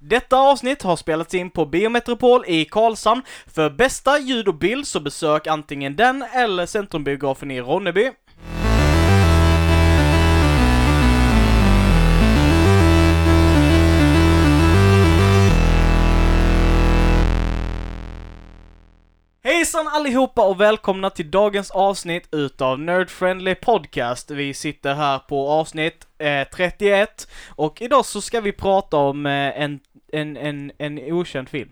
Detta avsnitt har spelats in på Biometropol i Karlshamn. För bästa ljud och bild så besök antingen den eller Centrumbiografen i Ronneby. Hejsan allihopa och välkomna till dagens avsnitt utav Nerd Friendly Podcast. Vi sitter här på avsnitt eh, 31 och idag så ska vi prata om eh, en, en, en, en okänd film.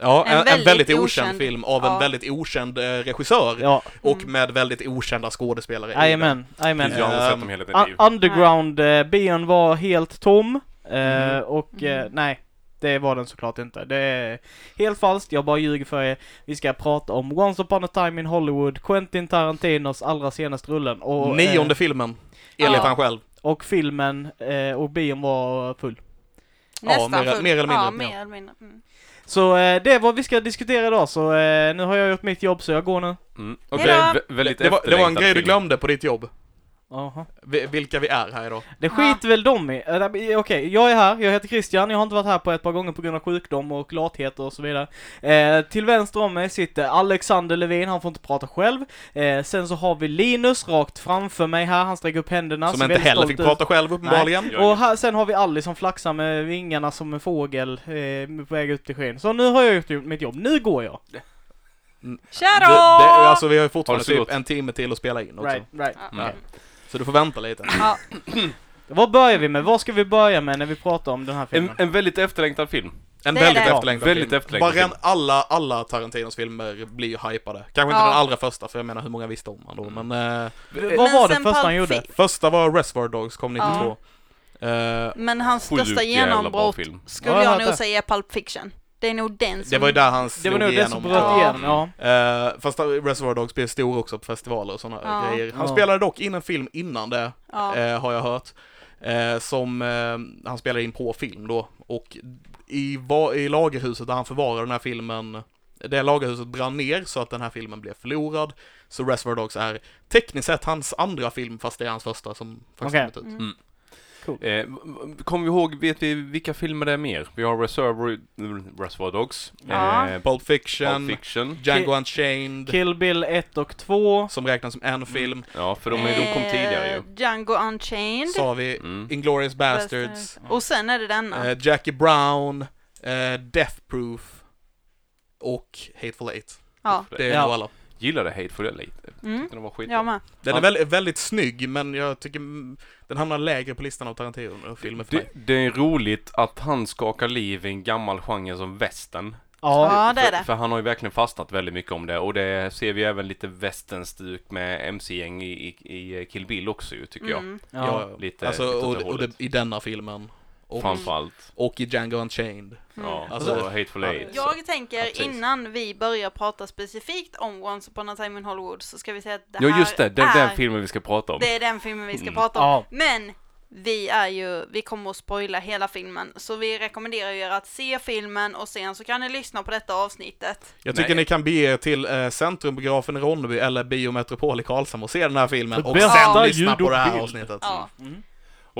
Ja, En en, en väldigt väldigt okänd, okänd- film av ja. en väldigt okänd eh, regissör Ja, och med väldigt okända skådespelare jajamän, jajamän. Jag har sett dem hela mitt liv. Underground-bion var helt tom. eh, Mm. och eh, nej, det var den såklart inte. Det är helt falskt, jag bara ljuger för er. Vi ska prata om Once upon a time in Hollywood, Quentin Tarantinos allra senaste rullen. Och, Nionde eh, filmen, enligt Ja. han själv. och filmen eh, och bion var full. Nästan mer- full. mer eller mindre. Ja, mer eller mindre. Mm. Så eh, det är vad vi ska diskutera idag, så eh, nu har jag gjort mitt jobb så jag går nu. Mm. Okej, väldigt Det var, det var en grej du glömde på ditt jobb. Jaha. Vi- Vilka vi är här idag. Det skiter väl de i. Eh, nej, Okej, jag är här, jag heter Christian, jag har inte varit här på ett par gånger på grund av sjukdom och lathet och så vidare. Eh, till vänster om mig sitter Alexander Levin, han får inte prata själv. Eh, sen så har vi Linus rakt framför mig här, han sträcker upp händerna. Som inte heller fick ut. prata själv uppenbarligen. Jag- Och här, sen har vi Ali som flaxar med vingarna som en fågel eh, på väg ut i skyn. Så nu har jag gjort mitt jobb, nu går jag. Tja då! det, alltså vi har ju fortfarande Har typ en timme till att spela in också. Right, right. Mm. Så du får vänta lite. Ja. Vad börjar vi med? Vad ska vi börja med när vi pratar om den här En, filmen? en väldigt efterlängtad film. En Det är väldigt det. efterlängtad Väldigt film. efterlängtad Bara en, film. alla, alla Tarantinos filmer blir ju hypade. Kanske inte Ja. den allra första, för jag menar hur många visste om han då, men... Eh, Vad Men var det sen första han Pulp gjorde? Första var Reservoir Dogs, kom 92. Eh, Men hans Sjukt största jävla bra genombrott film. skulle Ja, jag nog säga är Pulp Fiction. Det är nog den som... det var ju där han Det slog var nog det som bröt Ja. igenom, ja. Eh, fast Reservoir Dogs blev stor också på festivaler och sådana Ja. grejer. Han Ja. spelade dock in en film innan det, Ja. eh, har jag hört. Eh, som han spelade in på film då. Och i, va- i lagerhuset där han förvarade den här filmen, det lagerhuset brann ner så att den här filmen blev förlorad. Så Reservoir Dogs är tekniskt sett hans andra film, fast det är hans första som faktiskt Okej. kommit ut. Mm. Eh, v- v- Kommer vi ihåg, vet vi vilka filmer det är mer? Vi har Reservoir, Reservoir Dogs, Ja. eh, Pulp Fiction, Pulp Fiction. Django Unchained, Kill Bill 1 och 2. som räknas som en film. Ja, för de, är, de kom tidigare ju. Eh, Django Unchained. Sa vi, Mm. Inglourious Bastards, Och sen är det denna. eh, Jackie Brown, eh, Death Proof och Hateful Eight. ja. Det är Ja. nog alla. Gillade Hateful Eight. Mm. Den var skitbra. Jag med. Den Ja. är väldigt, väldigt snygg, men jag tycker mm, den hamnar lägre på listan av Tarantino-filmer för Det, mig. det är roligt att han skakar liv i en gammal genre som västern. Ja. Ja, det är för, det. för han har ju verkligen fastnat väldigt mycket om det och det ser vi även lite västernstuk med MC-gäng i, i, i Kill Bill också ju, tycker jag. Mm. ja. Lite, alltså, lite och, och det, i denna filmen. Och, Framförallt. och i Django Unchained. Ja, Mm. Alltså- alltså Hateful Eight. Jag tänker precis. innan vi börjar prata specifikt om Once upon a time in Hollywood så ska vi säga att det Ja här just det, det är är, den filmen vi ska prata om. det är den filmen vi ska Mm. prata om. Ja. Men vi är ju, vi kommer att spoila hela filmen, så vi rekommenderar er att se filmen och sen så kan ni lyssna på detta avsnittet. Jag tycker Nej. ni kan bege er till eh, Centrumbiografen i Ronneby eller Biometropol i Karlshamn och se den här filmen och bästa sen lyssna ljud på och det här avsnittet. Ja. Mm.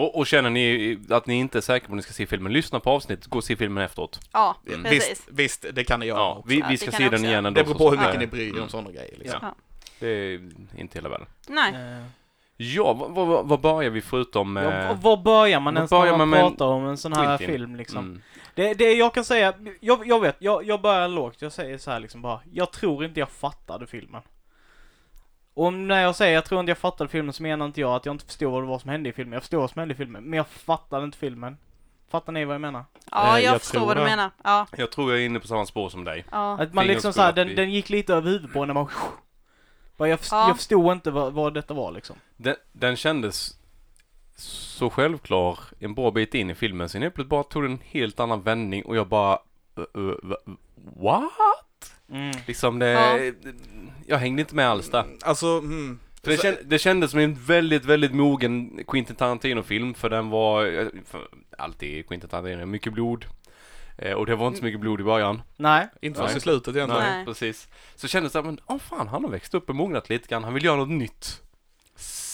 Och, och känner ni att ni inte är säkra på att ni ska se filmen, lyssna på avsnittet, gå och se filmen efteråt. Ja, Mm. precis. Visst, visst, det kan ni göra Ja, vi, vi ska se den igen ändå. Det beror på hur mycket ni bryr er om Mm. sådana grejer. Liksom. Ja. Det är inte hela världen. Nej. Eh, Ja, vad, vad, vad börjar vi förutom... Ja, Eh, v- var börjar man ens när börjar man man pratar om en sån här Quentin? film liksom? mm. Det, det jag kan säga, jag, jag vet, jag, jag börjar lågt, jag säger så här liksom bara, jag tror inte jag fattade filmen. Och när jag säger jag tror inte jag fattade filmen så menar inte jag att jag inte förstod vad det var som hände i filmen. Jag förstår vad som hände i filmen, men jag fattade inte filmen. Fattar ni vad jag menar? Ja, Eh, jag, jag förstår vad du menar. Ja, Jag tror jag är inne på samma spår som dig. ja. Att man liksom såhär, den, den gick lite över huvudet på när man jag, först, Ja. jag förstod inte vad, vad detta var liksom. Den, den kändes så självklar en bra bit in i filmen, sen helt plötsligt bara tog den en helt annan vändning och jag bara... Uh, uh, what? Mm. Liksom det... Ja. Jag hängde inte med alls där. Alltså, mm, För det, känd, det kändes som en väldigt, väldigt mogen Quentin Tarantino-film för den var, för, alltid Quentin Tarantino, mycket blod. Eh, och det var inte så mycket blod i början. Nej. inte förrän i slutet egentligen. Nej. precis. Så kändes det, men åh fan, han har växt upp och mognat lite grann, han vill göra något nytt.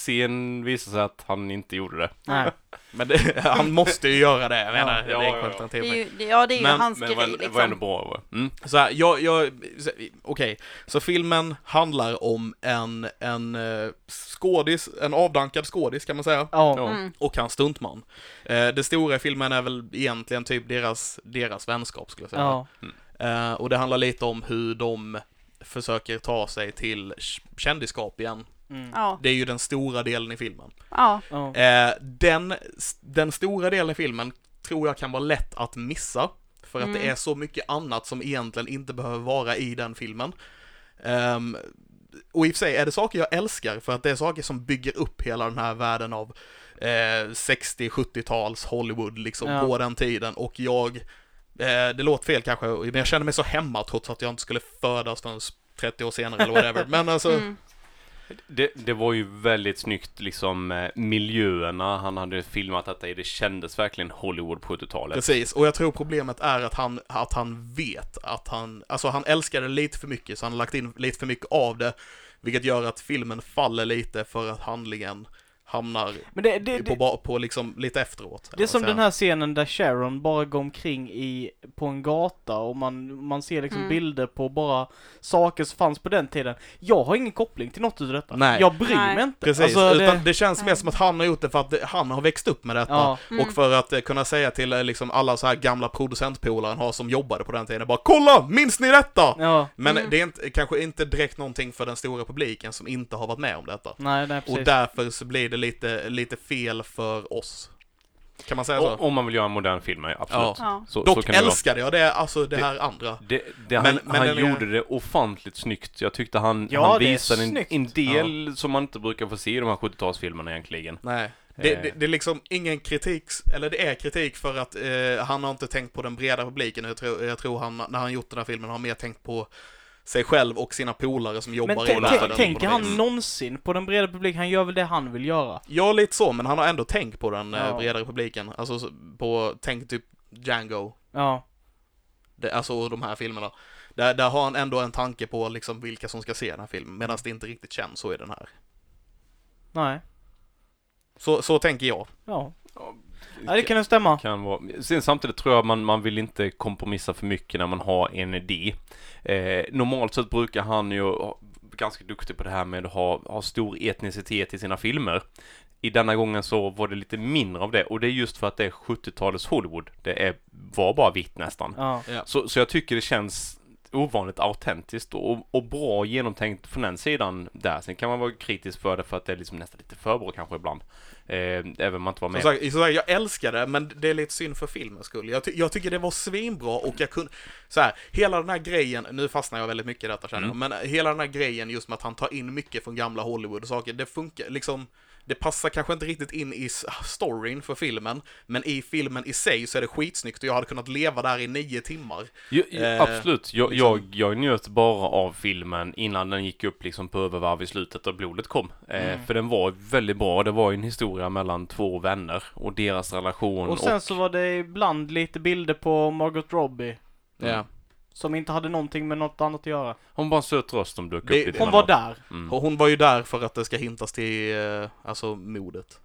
Sen visade sig att han inte gjorde det. Nej. Men det, han måste ju göra det, jag menar. Ja, det är ja, ja. Det är ju, ja, det är ju Men- hans Men grej var, var liksom. ändå bra. Va? Mm. Så här, jag, jag, så- okej, så filmen handlar om en, en eh, skådis, en avdankad skådis kan man säga, Ja. Mm. och hans stuntman. Eh, det stora i filmen är väl egentligen typ deras, deras vänskap skulle jag säga. Ja. Eh, och det handlar lite om hur de försöker ta sig till kändisskap igen. Mm. Ja, Det är ju den stora delen i filmen. ja. Eh, den, den stora delen i filmen tror jag kan vara lätt att missa. För att det Mm. är så mycket annat som egentligen inte behöver vara i den filmen. Ehm, och i och för sig är det saker jag älskar för att det är saker som bygger upp hela den här världen av eh, 60-70-tals Hollywood liksom Ja. på den tiden och jag, eh, det låter fel kanske, men jag känner mig så hemma trots att jag inte skulle födas förrän 30 år senare eller whatever. Men alltså, mm. Det, det var ju väldigt snyggt liksom eh, miljöerna han hade filmat detta i. Det kändes verkligen Hollywood på 70-talet. Precis, och jag tror problemet är att han, att han vet att han, alltså han älskar det lite för mycket, så han har lagt in lite för mycket av det, vilket gör att filmen faller lite för att handlingen hamnar Men det, det, på, det, ba- på liksom lite efteråt. det är som den här scenen där Sharon bara går omkring i, på en gata och man, man ser liksom Mm. bilder på bara saker som fanns på den tiden. Jag har ingen koppling till något av detta. Nej. Jag bryr Nej. mig inte. Precis, Alltså, utan det känns mer som att han har gjort det för att det, han har växt upp med detta. Ja. Mm. Och för att eh, kunna säga till eh, liksom alla så här gamla producentpolare han har som jobbade på den tiden bara Kolla! Minns ni detta? Ja. Men Mm. det är inte, kanske inte direkt någonting för den stora publiken som inte har varit med om detta. Nej, nej precis. Och därför så blir det lite, lite fel för oss. Kan man säga så? Om man vill göra en modern film, ja, absolut. Ja. Så, så Dock vara. älskade jag det, alltså det Det- här andra. Det, det, Men- han men han den är- gjorde det ofantligt snyggt. Jag tyckte han, Ja, han visade en, en del som man inte brukar få se i de här 70-talsfilmerna egentligen. Nej. Det, Eh. det, det är liksom ingen kritik, eller det är kritik för att eh, han har inte tänkt på den breda publiken. Jag tror, jag tror han, när han gjort den här filmen, har mer tänkt på sig själv och sina polare som Men jobbar i t- världen. på tänker han vis. någonsin på den breda publiken? Han gör väl det han vill göra? Ja, lite så, men han har ändå tänkt på den eh, Ja. bredare publiken. Alltså så- på, tänk typ Django, Ja. det, alltså de här filmerna. Där, där har han ändå en tanke på liksom vilka som ska se den här filmen, medan det inte riktigt känns så i den här. Nej. Så, så tänker jag. Ja. Ja, det kan ju stämma. kan vara. Sen samtidigt tror jag man, man vill inte kompromissa för mycket när man har en idé. Eh, normalt sett brukar han ju ganska duktig på det här med att ha, ha stor etnicitet i sina filmer. I denna gången så var det lite mindre av det och det är just för att det är 70-talets Hollywood. Det är, var bara vitt nästan. Ja. Så, så jag tycker det känns ovanligt autentiskt och, och bra genomtänkt från den sidan där. Sen kan man vara kritisk för det för att det är liksom nästan lite för bra kanske ibland. Eh, även om man inte var Som med. sagt, som sagt, jag älskar det, men det är lite synd för filmens skull. Jag, ty- jag tycker det var svinbra och jag kunde... Så här, hela den här grejen, nu fastnar jag väldigt mycket i detta känner jag, men hela den här grejen just med att han tar in mycket från gamla Hollywood och saker, det funkar liksom... Det passar kanske inte riktigt in i storyn för filmen, men i filmen i sig så är det skitsnyggt och jag hade kunnat leva där i nio timmar. Jo, jo, Eh, absolut. Jag, liksom. jag, jag njöt bara av filmen innan den gick upp liksom på övervarv i slutet och blodet kom. Eh, Mm. För den var väldigt bra. Det var ju en historia mellan två vänner och deras relation. Och sen så var det ibland lite bilder på Margot Robbie. Ja. Som inte hade någonting med något annat att göra. Hon var en söt röst som dök Det- upp lite Hon emellanåt. var där. Mm. Och hon var ju där för att det ska hintas till, eh, alltså, modet.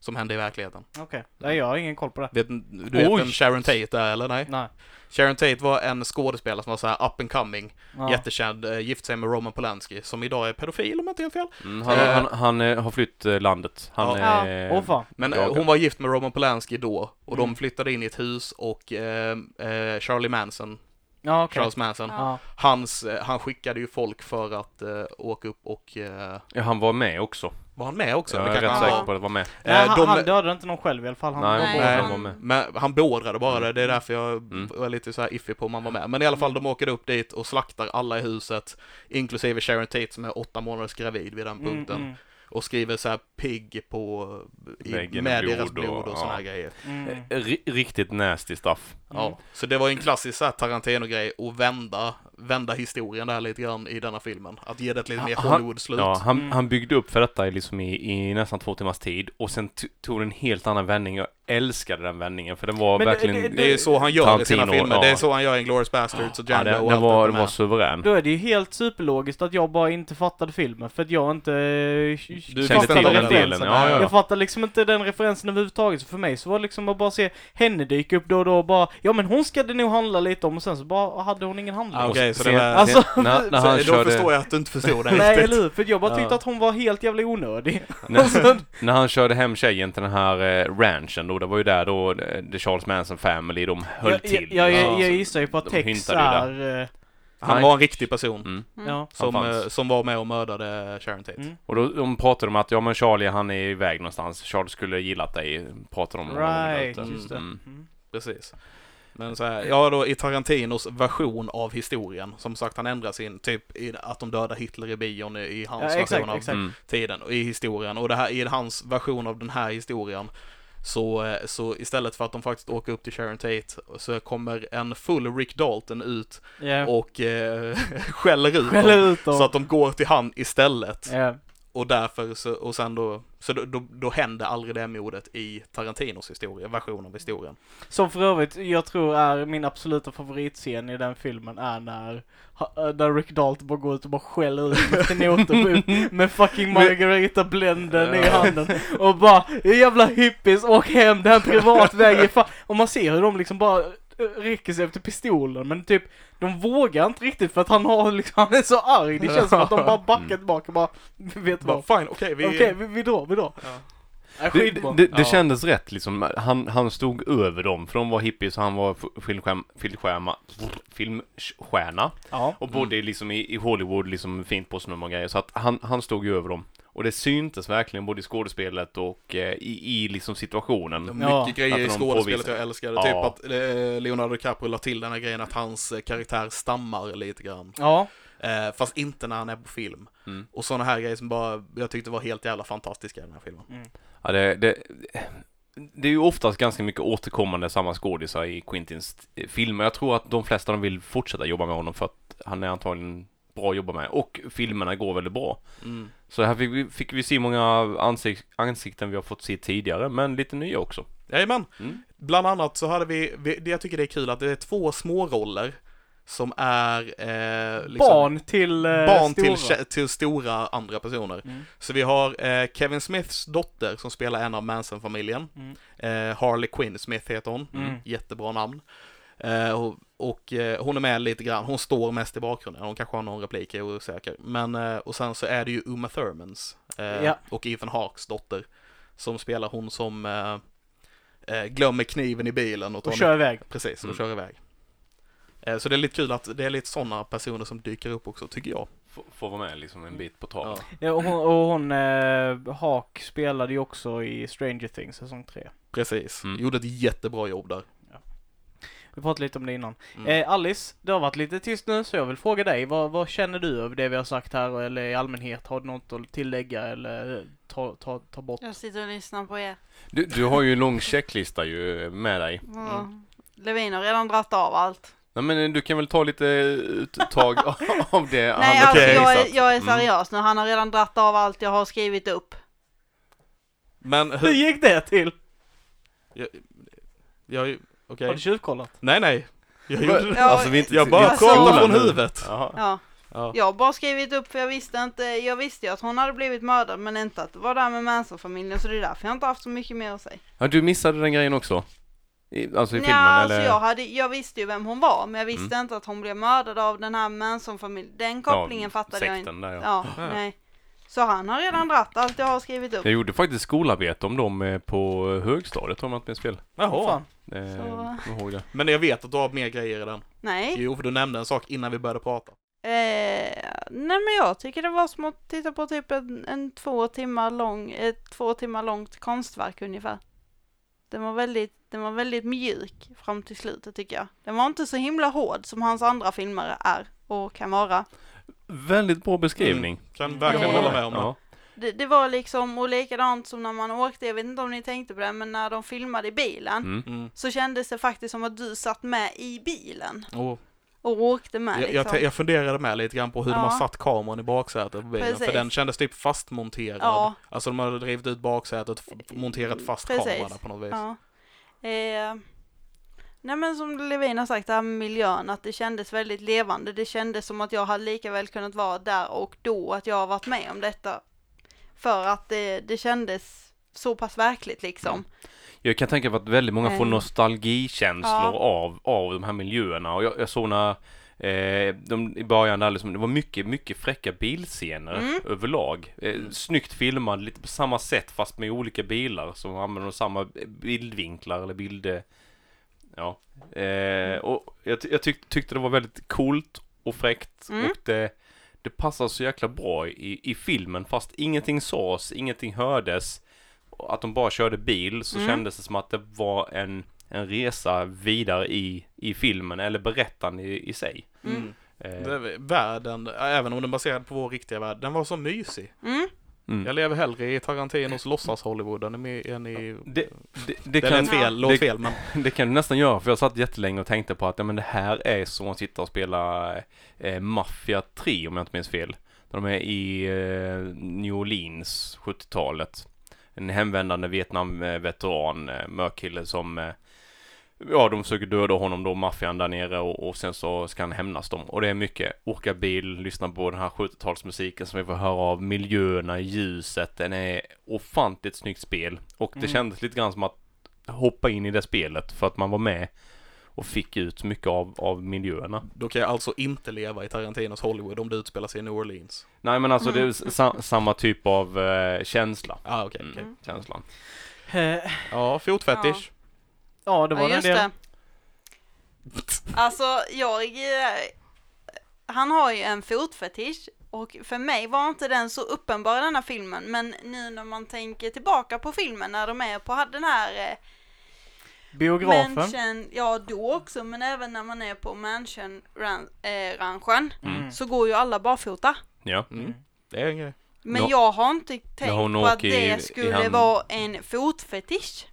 Som hände i verkligheten. Okej. Nej, jag har ingen koll på det. Vet, du vet Oj. vem Sharon Tate är eller nej? Nej. Sharon Tate var en skådespelare som var så här up and coming. Ja. Jättekänd, eh, gift sig med Roman Polanski, som idag är pedofil om jag inte har fel. Mm, han, Eh. han, han eh, har flytt eh, landet. Han Ja. är... Åh fan. Men Ja, eh, okej. hon var gift med Roman Polanski då, och Mm. de flyttade in i ett hus och eh, eh, Charlie Manson, Ja, okej. Charles Manson, Ja. hans, eh, han skickade ju folk för att eh, åka upp och, eh, Ja, han var med också. var han med också? Jag Det är rätt han säker var. på att vara med. Nej, Eh, han, de- han dödade inte någon själv i alla fall. Han Nej, var Nej. han var med. Men han beordrade bara det, det är därför jag Mm. var lite så här iffy på om han var med. Men i alla fall, de åker upp dit och slaktar alla i huset, inklusive Sharon Tate som är åtta månaders gravid vid den Mm, punkten. mm, Och skriver så här pigg på, i, med med deras blod blod och- och, såna här ja. grejer. mm. Ri- riktigt nasty stuff. Ja, så det var ju en klassisk så här Tarantino-grej att vända, vända historien där lite grann i denna filmen. Att ge det ett lite mer Hollywood-slut. Ja, han, Mm. han byggde upp för detta i, liksom i, i nästan två timmars tid och sen tog det en helt annan vändning. Jag älskade den vändningen för den var Men det- verkligen... det- Det är så han gör i sina Tarantino, filmer. ja. Det är så han gör i Inglourious Basterds och ja, Django den, och den, allt var, det den var suverän. Då är det ju helt superlogiskt att jag bara inte fattade filmen för att jag inte... Du Kände fattade till inte den delen. referensen. Ja, ja. Jag fattar liksom inte den referensen överhuvudtaget, så för mig så var det liksom att bara se henne dyka upp då och då och bara Ja men hon ska det nog handla lite om och sen så bara hade hon ingen handling. Ah, Okej, så det var... Alltså, när, när så, han då körde... förstår jag att du inte förstod det Nej eller hur? För jag bara tyckte att hon var helt jävla onödig. när, när han körde hem tjejen till den här eh, ranchen då, det var ju där då eh, The Charles Manson Family, de höll jag, till. Jag, jag, Ja. jag gissar ju på att Tex är... eh, Han var en riktig person. Mm. Mm. Ja. Som, eh, som var med och mördade Sharon Tate. Mm. Och då de pratade om att, ja men Charlie han är iväg någonstans, Charlie skulle gillat dig, pratade de om Right, just det. Mm. Mm. Precis. Men så här, ja då i Tarantinos version av historien, som sagt han ändrar sin, typ i att de dödar Hitler i bion i, i hans Ja, version exakt, av exakt. Mm. tiden och i historien. Och det här, i hans version av den här historien så, eh, så istället för att de faktiskt åker upp till Sharon Tate så kommer en full Rick Dalton ut Ja. och eh, skäller ut Skäller dem. ut dem. Så att de går till han istället. Ja. Och därför så, och sen då, så då, då, då händer aldrig det mordet i Tarantinos historia, version av historien. Som för övrigt, jag tror är min absoluta favoritscen i den filmen är när, äh, när Rick Dalton bara går ut och bara skäller ut efter noter med, med fucking Margarita Blenden i handen och bara jävla hippies, åk hem, det här är en privat väg, ge fan. Och man ser hur de liksom bara räcker sig efter pistolen men typ de vågar inte riktigt för att han har liksom, han är så arg. Det känns som att de bara backar tillbaka och bara, vet du vad? fine, okej, vi... Okej, vi, vi drar, vi drar. Ja. Det, det, det Ja. kändes rätt liksom. Han, han stod över dem, för de var hippies och han var filmstjärna, filmstjärna. Ja. Och bodde liksom i, i Hollywood, liksom fint postnummer och grejer. Så att han, han stod ju över dem. Och det syntes verkligen både i skådespelet och eh, i, i liksom situationen. Mycket Ja. grejer i skådespelet jag älskade. Ja. Typ att eh, Leonardo DiCaprio la till den här grejen att hans eh, karaktär stammar lite grann. Ja. Eh, fast inte när han är på film. Mm. Och sådana här grejer som bara, jag tyckte var helt jävla fantastiska i den här filmen. Ja, det, det, det är ju oftast ganska mycket återkommande samma skådisar i Quintins eh, filmer. Jag tror att de flesta de vill fortsätta jobba med honom för att han är antagligen bra att jobba med. Och filmerna går väldigt bra. Mm. Så här fick vi, fick vi se många ansik ansikten vi har fått se tidigare, men lite nya också. Jajamän. Mm. Bland annat så hade vi, det jag tycker det är kul att det är två små roller som är eh, liksom, Barn till eh, barn stora. till, till stora andra personer. Mm. Så vi har eh, Kevin Smiths dotter som spelar en av Manson-familjen. Mm. Eh, Harley Quinn Smith heter hon. Mm. Jättebra namn. Eh, och och eh, hon är med lite grann, hon står mest i bakgrunden, hon kanske har någon replik, jag är osäker. Men, eh, och sen så är det ju Uma Thurmans eh, Ja. och Ethan Hawks dotter som spelar hon som eh, eh, glömmer kniven i bilen och tar Och kör iväg. Precis, och Mm. kör iväg. Eh, Så det är lite kul att det är lite sådana personer som dyker upp också, tycker jag. F- får vara med liksom en bit på traven. Ja. Ja, och hon, och hon eh, Hawk spelade ju också i Stranger Things säsong 3. Precis, Mm. gjorde ett jättebra jobb där. Vi pratade lite om det innan. Mm. Eh, Alice, det har varit lite tyst nu så jag vill fråga dig, vad, vad känner du över det vi har sagt här eller i allmänhet? Har du något att tillägga eller ta, ta, ta bort? Jag sitter och lyssnar på er. Du, du har ju en lång checklista ju med dig. Mm. Levin har redan dratt av allt. Nej men du kan väl ta lite uttag av det Nej, han alltså jag, är, jag är Mm. seriös nu. Han har redan dratt av allt jag har skrivit upp. Men Hur hur... gick det till? Jag, jag, okej. Har du tjuvkollat? Nej, nej. Jag, gjorde, Ja, alltså vi är inte jag bara skolan från huvudet. Jaha. Ja, Ja. jag har bara skrivit upp för jag visste inte, jag visste ju att hon hade blivit mördad men inte att det var där med Manson-familjen så det är därför jag inte haft så mycket mer att säga. Ja, du missade den grejen också? I, alltså i filmen alltså eller? jag, hade, jag visste ju vem hon var men jag visste Mm. inte att hon blev mördad av den här Manson-familjen. Den kopplingen fattade jag inte. sekten där ja. Ja, Ja. nej. Så han har redan dratt allt jag har skrivit upp. Jag gjorde faktiskt skolarbete om dem eh, på högstadiet om jag inte minns fel. Jaha. Eh, Så- jag ihåg det. Men jag vet att du har mer grejer i den. Nej. Jo, för du nämnde en sak innan vi började prata. Eh, nej men jag tycker det var som att titta på typ en, en två timmar lång, ett två timmar långt konstverk ungefär. Den var väldigt, den var väldigt mjuk fram till slutet tycker jag. Den var inte så himla hård som hans andra filmer är och kan vara. Väldigt bra beskrivning. Kan verkligen Ja. hålla med om det. Ja. Det, det var liksom, och likadant som när man åkte, jag vet inte om ni tänkte på det, men när de filmade i bilen Mm. Mm. så kändes det faktiskt som att du satt med i bilen. Och, och åkte med Jag, liksom. jag, te- jag funderade med lite grann på hur de Ja. har satt kameran i baksätet på bilen, för Precis. den kändes typ fastmonterad. Ja. Alltså de hade drivit ut baksätet monterat fast Precis. kameran på något vis. Ja. Eh, nej men som Levin har sagt, det här med miljön, att det kändes väldigt levande. Det kändes som att jag hade lika väl kunnat vara där och då, att jag har varit med om detta. För att det, det kändes så pass verkligt liksom. Jag kan tänka mig att väldigt många får Mm. nostalgikänslor Ja. av, av de här miljöerna och jag, jag såg när eh, de, i början där liksom, det var mycket, mycket fräcka bilscener Mm. överlag. Eh, snyggt filmad, lite på samma sätt fast med olika bilar som använder samma bildvinklar eller bild... Ja. Eh, och jag, ty- jag tyck, tyckte det var väldigt coolt och fräckt Mm. och det, det passar så jäkla bra i, i filmen fast ingenting sades, ingenting hördes. Och Att de bara körde bil så Mm. kändes det som att det var en, en resa vidare i, i filmen eller berättande i, i sig. Mm. Eh, Det, världen, även om den baserad på vår riktiga värld, den var så mysig. Mm. Mm. Jag lever hellre i Tarantinos låtsas-Hollywood än i, än i Det, det, det, det kan, lät fel, låt fel, men det kan du nästan göra för jag satt jättelänge och tänkte på att ja, men det här är som att sitta och spela eh, Mafia 3 om jag inte minns fel. De är i eh, New Orleans 70-talet. En hemvändande Vietnam-veteran, eh, mörk kille som eh, Ja, de försöker döda honom då, maffian där nere och, och sen så ska han hämnas dem. Och det är mycket åka bil, lyssna på den här 70-talsmusiken som vi får höra av, miljöerna, ljuset, den är ofantligt snyggt spel. Och det Mm. kändes lite grann som att hoppa in i det spelet för att man var med och fick ut mycket av, av miljöerna. då kan jag alltså inte leva i Tarantinos Hollywood om det utspelar sig i New Orleans. Nej men alltså det är Mm. sa, samma typ av eh, känsla. Ah, okej, Mm, okej. Mm. Känslan. Eh, Ja, fotfetisch. ja, det var ja, just delen. det. Alltså, jag... eh, Han har ju en fotfetisch och för mig var inte den så uppenbar i denna filmen, men nu när man tänker tillbaka på filmen när de är på den här eh, Biografen. mansion, ja då också, men även när man är på mansion-ranchen Mm. så går ju alla barfota. Ja. Mm. Det är en grej. Men Ja. jag har inte tänkt på att i- det i skulle hand- vara en fotfetisch.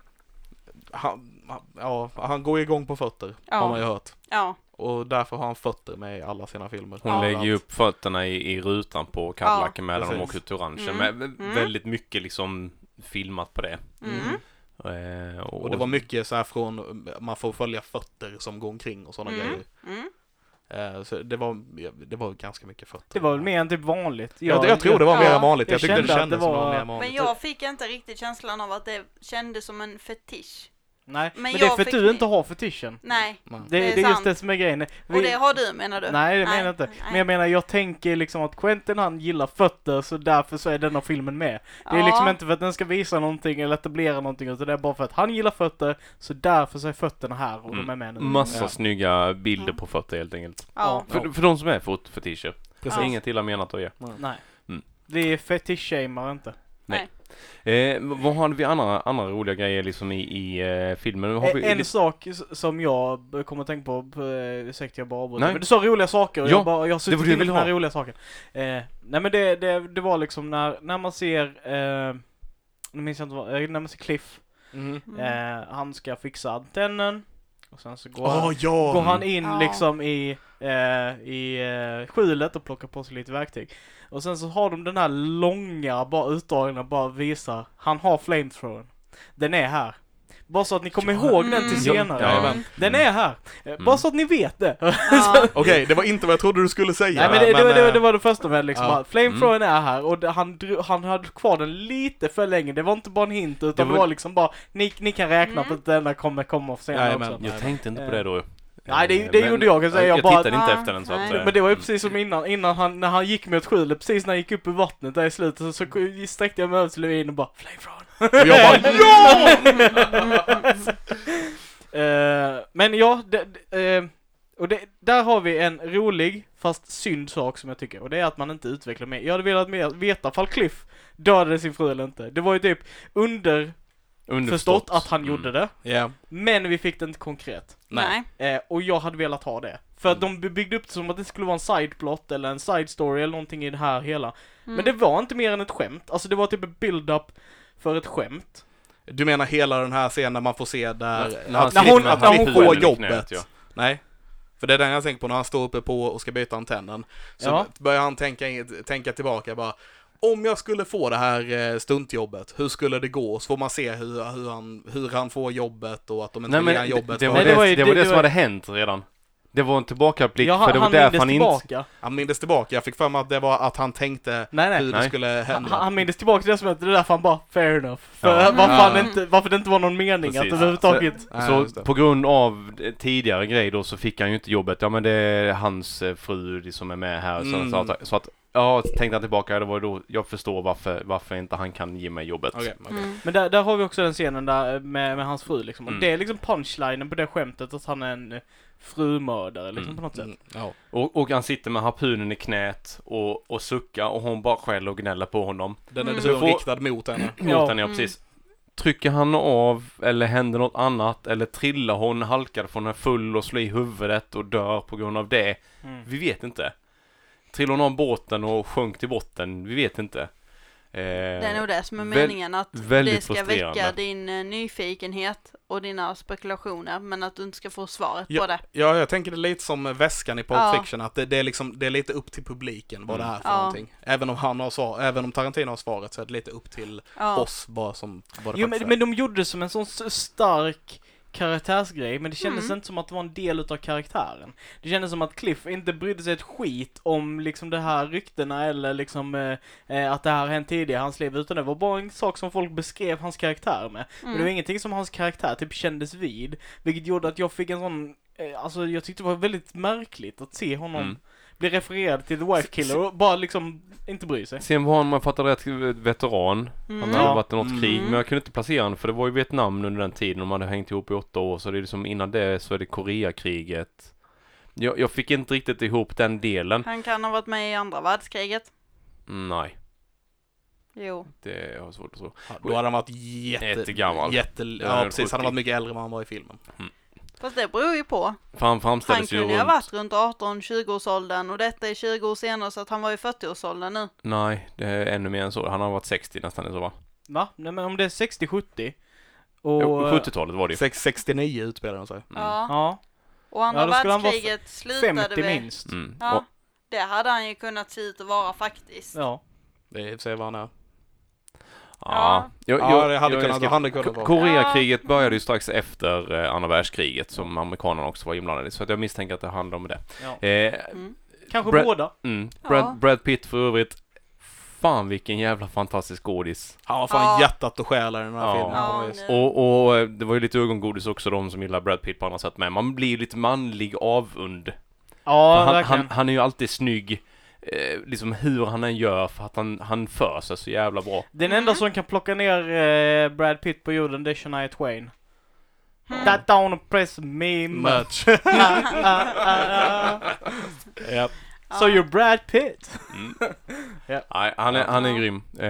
Han- ja, han går igång på fötter, Ja. har man ju hört. Ja, Och därför har han fötter med i alla sina filmer. Hon Ja. lägger ju upp fötterna i, i rutan på Cadillacen med när de precis. åker ut till orange. Mm. Men Mm. väldigt mycket liksom filmat på det. mm. Eh, och, Och det var mycket så här från, man får följa fötter som går omkring och sådana Mm. grejer. Mm. Eh, Så det var, det var ganska mycket fötter. Det var väl mer än typ vanligt. jag, jag tror det var Ja. mer än vanligt. Jag, Jag tyckte det kände att kändes det som det var var- mer vanligt. Men jag fick inte riktigt känslan av att det kändes som en fetisch. Nej, men, Men det är för att du inte har fetischen. Nej, Nej. Det, Det är det är just det som är grejen. och Vi- det har du menar du? Nej, det menar jag inte. nej. Men jag menar, jag tänker liksom att Quentin han gillar fötter, så därför så är denna filmen med. Det är Ja. liksom inte för att den ska visa någonting eller etablera någonting, utan det är bara för att han gillar fötter, så därför så är fötterna här och de är med nu. Massa Ja. snygga bilder Mm. på fötter helt enkelt. Ja. För, för de som är fotfetischer. Precis. Ja. Inget illa menat att ge. Nej. Mm. Vi fetisch-shamear inte. Eh, vad har vi andra, andra roliga grejer liksom i, i eh, filmen? Har vi en lite- sak som jag kommer att tänka på, ursäkta jag bara avbryter, men du sa roliga saker och Ja, jag, bara, jag har det var suttit inne den här ha. roliga saken. Eh, nej men det, det, det var liksom när, när man ser, eh, nu minns jag inte vad, eh, när man ser Cliff. Mm. eh, han ska fixa antennen, och sen så går, Åh han, ja! går han in Ja. liksom i, eh, i eh, skjulet och plockar på sig lite verktyg. Och sen så har de den här långa, bara utdragna, bara visar, han har flamethrowern. Den är här. Bara så att ni kommer Ja. ihåg den till Mm. senare. Ja. Den är här. Eh, Bara så att ni vet det. Ja. Okej, det var inte vad jag trodde du skulle säga. Nej men det, det, var- det, var- eh, det var det första med liksom. ja. Flamethrowern är här och det, han, han hade kvar den lite för länge. Det var inte bara en hint utan Det det var- liksom bara, ni, ni kan räkna Mm. på att denna kommer komma senare också. Jag tänkte inte på Eh, det då. Nej, det- Eh, det men- gjorde jag, kan säga. Jag Jag bara- tittade inte Ja, efter den så att... eh, Men det var ju precis som innan, innan han, när han gick mot skjulet, precis när han gick upp i vattnet där i slutet så, så sträckte jag mig över till Levin och bara Flamethrower. Och jag bara ja! Eh, men ja, det, det, eh, och det, där har vi en rolig, fast synd sak som jag tycker. Och det är att man inte utvecklar mer. Jag hade velat mer veta fall Cliff dödade sin fru eller inte. Det var ju typ underförstått Underförstått. att han Mm. gjorde det. Ja. Men vi fick det inte konkret. Nej. Eh, och jag hade velat ha det. För att de byggde upp det som att det skulle vara en sideplot eller en side story eller någonting i det här hela. Mm. Men det var inte mer än ett skämt. Alltså det var typ ett build-up för ett skämt. Du menar hela den här scenen man får se där, När han att När hon- att när han hon får på knät, jobbet? ja. Nej. För det är den jag tänker på när han står uppe på och ska byta antennen. Så Ja. börjar han tänka, tänka tillbaka bara. Om jag skulle få det här eh, stuntjobbet, hur skulle det gå? Så får man se hur, hur, han, hur han får jobbet och att de inte Nej vill men ge han det, jobbet. det, var Nej, det, var som hade hänt redan. Det var en tillbakablick, Ja, för han, det var han därför han inte... tillbaka. Han mindes tillbaka. Jag fick för mig att det var att han tänkte Nej, nej. hur det Nej. skulle Han, hända. han mindes tillbaka till det som att det är därför han bara, fair enough. För Ja. varför, han Ja. inte, varför det inte var någon mening Precis. att överhuvudtaget... Så det. på grund av det tidigare grej då så fick han ju inte jobbet. Ja men det är hans eh, fru som är med här. Så, Mm. så, att, så att, ja, tänkte han tillbaka, det var då jag förstår varför, varför inte han kan ge mig jobbet. Okej, okej. Mm. Men där, där har vi också den scenen där eh, med, med hans fru liksom. Och Mm. det är liksom punchlinen på det skämtet att han är en eh, frumördare liksom Mm. på något sätt. Mm, ja. Och, och han sitter med harpunen i knät och, och suckar och hon bara skäller och gnäller på honom. Den är Mm. dessutom Får- riktad mot henne. Mot Ja. henne, ja Mm. precis. Trycker han av eller händer något annat eller trillar hon halkar från en full och slår i huvudet och dör på grund av det? Mm. Vi vet inte. Trillade hon av båten och sjönk till botten? Vi vet inte. Eh, Det är nog det som är meningen, att det ska väcka din eh, nyfikenhet och dina spekulationer, men att du inte ska få svaret Ja. på det. Ja, jag tänker det lite som väskan i Pulp Ja. Fiction, att det, det, är liksom, det är lite upp till publiken vad Mm. det är för Ja. någonting. Även om han har svar, även om Tarantino har svaret så är det lite upp till Ja. oss bara som vad det Jo men, men de gjorde det som en sån stark karaktärsgrej, men det kändes Mm. inte som att det var en del utav karaktären. Det kändes som att Cliff inte brydde sig ett skit om liksom det här ryktena eller liksom eh, eh, att det här hänt tidigare i hans liv, utan det var bara en sak som folk beskrev hans karaktär med. Men det var Mm. ingenting som hans karaktär typ kändes vid, vilket gjorde att jag fick en sån, eh, alltså jag tyckte det var väldigt märkligt att se honom Mm. Bli refererad till The Wife Killer och bara liksom inte bry sig. Sen var han, om jag fattar rätt, veteran. Han Mm. hade Ja. varit i något Mm. krig, men jag kunde inte placera honom för det var ju Vietnam under den tiden. De hade hängt ihop i åtta år, så det är liksom innan det så är det Koreakriget. Jag, jag fick inte riktigt ihop den delen. Han kan ha varit med i andra världskriget. Nej, Jo. det har jag svårt att tro. Ja, då hade han varit jätte... Jättegammal. Jätte, Ja, ja, precis. Han 70. hade varit mycket äldre än vad han var i filmen. Fast det beror ju på. För han Han framställdes ju kunde ju ha runt... varit runt 18-20-årsåldern och detta är 20 år senare så att han var i 40-årsåldern nu. Nej, det är ännu mer än så. Han har varit 60 nästan i så fall. Va? Nej men om det är 60-70 och... Jo, 70-talet var det ju. Sex- 69 utspelar han sig. Mm. Ja. Ja, Och andra Ja, skulle han vara världskriget slutade 50 väl... minst. Mm. Ja. Och, Det hade han ju kunnat se ut att vara faktiskt. Ja. Det är i och för sig vad han är. Ja. Jag, Ja, det hade jag kunnat- ska- hade kunnat vara. Koreakriget började ju strax efter eh, andra världskriget som amerikanerna också var inblandade i. Så att jag misstänker att det handlar om det. ja. Eh, Mm. Kanske Brad- båda. mm. Ja. Brad, Brad Pitt för övrigt. Fan vilken jävla fantastisk skådis. Han var fan Ja. hjärtat och själen i den här Ja. filmen. Ja, Och, och eh, det var ju lite ögongodis också de som gillar Brad Pitt på andra sätt med. Man blir ju lite manlig avund. Ja, han, han, han är ju alltid snygg. Eh, liksom hur han än gör för att han, han för sig så jävla bra. Den enda Mm. som kan plocka ner eh, Brad Pitt på jorden, det är Shania Twain. Mm. That don't press me much. Much. Ah, ah, ah, ah. So you're Brad Pitt. Mm. Ja. Nej, han är, han är grym. Eh,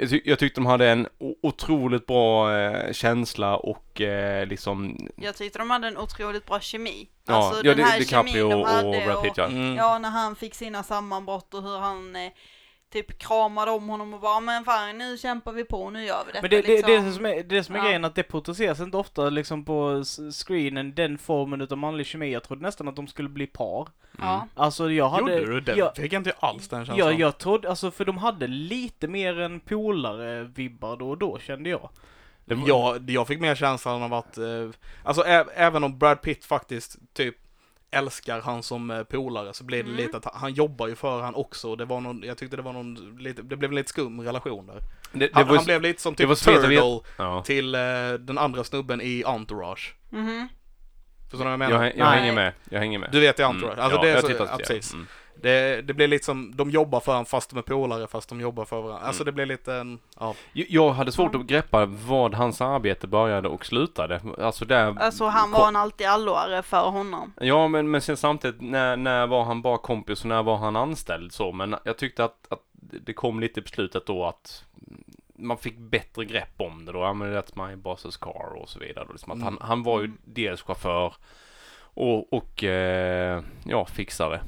jag, ty- jag tyckte de hade en otroligt bra eh, känsla och eh, liksom Jag tyckte de hade en otroligt bra kemi. Ja, alltså ja den här det, DiCaprio kemin de och hade Brad Pitt ja. Mm. Ja, när han fick sina sammanbrott och hur han eh, typ kramade om honom och bara men fan nu kämpar vi på, nu gör vi detta Men det, det, liksom. det som är, det som är Ja. grejen att det porträtteras inte ofta liksom på screenen, den formen utav manlig kemi. Jag trodde nästan att de skulle bli par. Ja. Alltså jag hade... Gjorde du det? Jag, Fick jag inte alls den känslan. jag, jag trodde, alltså för de hade lite mer än polare-vibbar då och då kände jag. Det var- jag, jag fick mer känslan av att, eh, alltså ä, även om Brad Pitt faktiskt typ älskar han som eh, polare så blir det Mm. lite att han, han jobbar ju för han också. Det var någon, jag tyckte det var någon, lite, det blev en lite skum relation där. det, det Han, var, han blev lite som typ Turtle ja. till eh, den andra snubben i Entourage. Mhm. Förstår du vad jag menar? jag, jag Nej. hänger med, jag hänger med. Du vet i Entourage? Mm. Alltså ja, det är jag så, ja, precis. Mm. Det, det blir liksom, de jobbar för han fast de är polare fast de jobbar för varandra. Alltså Mm. det blir lite en, ja. Jag- hade svårt att greppa vad hans arbete började och slutade. Alltså där... Alltså han var en alltid alloare för honom. Ja, men, men sen samtidigt, när, när var han bara kompis och när var han anställd så? Men jag tyckte att, att det kom lite på slutet då att man fick bättre grepp om det då. Ja, men that's my boss's car och så vidare. Då. Liksom att han, Mm. han var ju dels chaufför och, och eh, ja, fixare.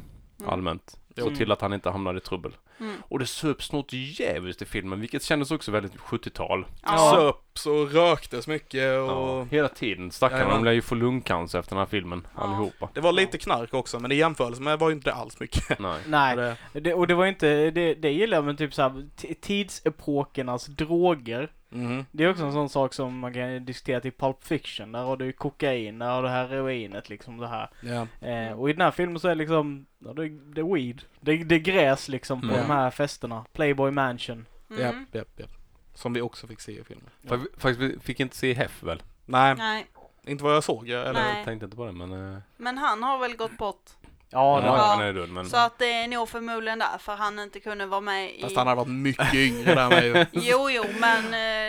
Mm. allmänt. Jo. Så till att han inte hamnade i trubbel. Mm. Och det söps något jävligt i filmen, vilket kändes också väldigt 70-tal. Ja. Söps och röktes mycket och Ja, hela tiden. Stackarna, de lär ju få lungcancer efter den här filmen, Ja. allihopa. det var lite knark också, men i jämförelse med var ju inte alls mycket. Nej. Nej, Det, det, och det var inte, det, det gillar jag men typ såhär, tidsepokernas droger. Mhm. Det är också en sån sak som man kan diskutera till Pulp Fiction. Där har du kokain, där har du heroinet liksom det här. ja. Eh, och i den här filmen så är det liksom, ja, det, det är weed. Det, det är gräs liksom på Mm. de här festerna. Playboy Mansion. Mm. Japp, japp, japp. Som vi också fick se i filmen. Fa- Faktiskt, vi fick inte se Heff väl? Nej, Nej, inte vad jag såg. Eller? Nej. Jag tänkte inte på det, men... eh, men han har väl gått bort. Ja, det ja, Ja. han är död, men... Så att det är nog förmodligen därför han inte kunde vara med i... Fast han hade varit mycket yngre där med ju. Jo, jo, men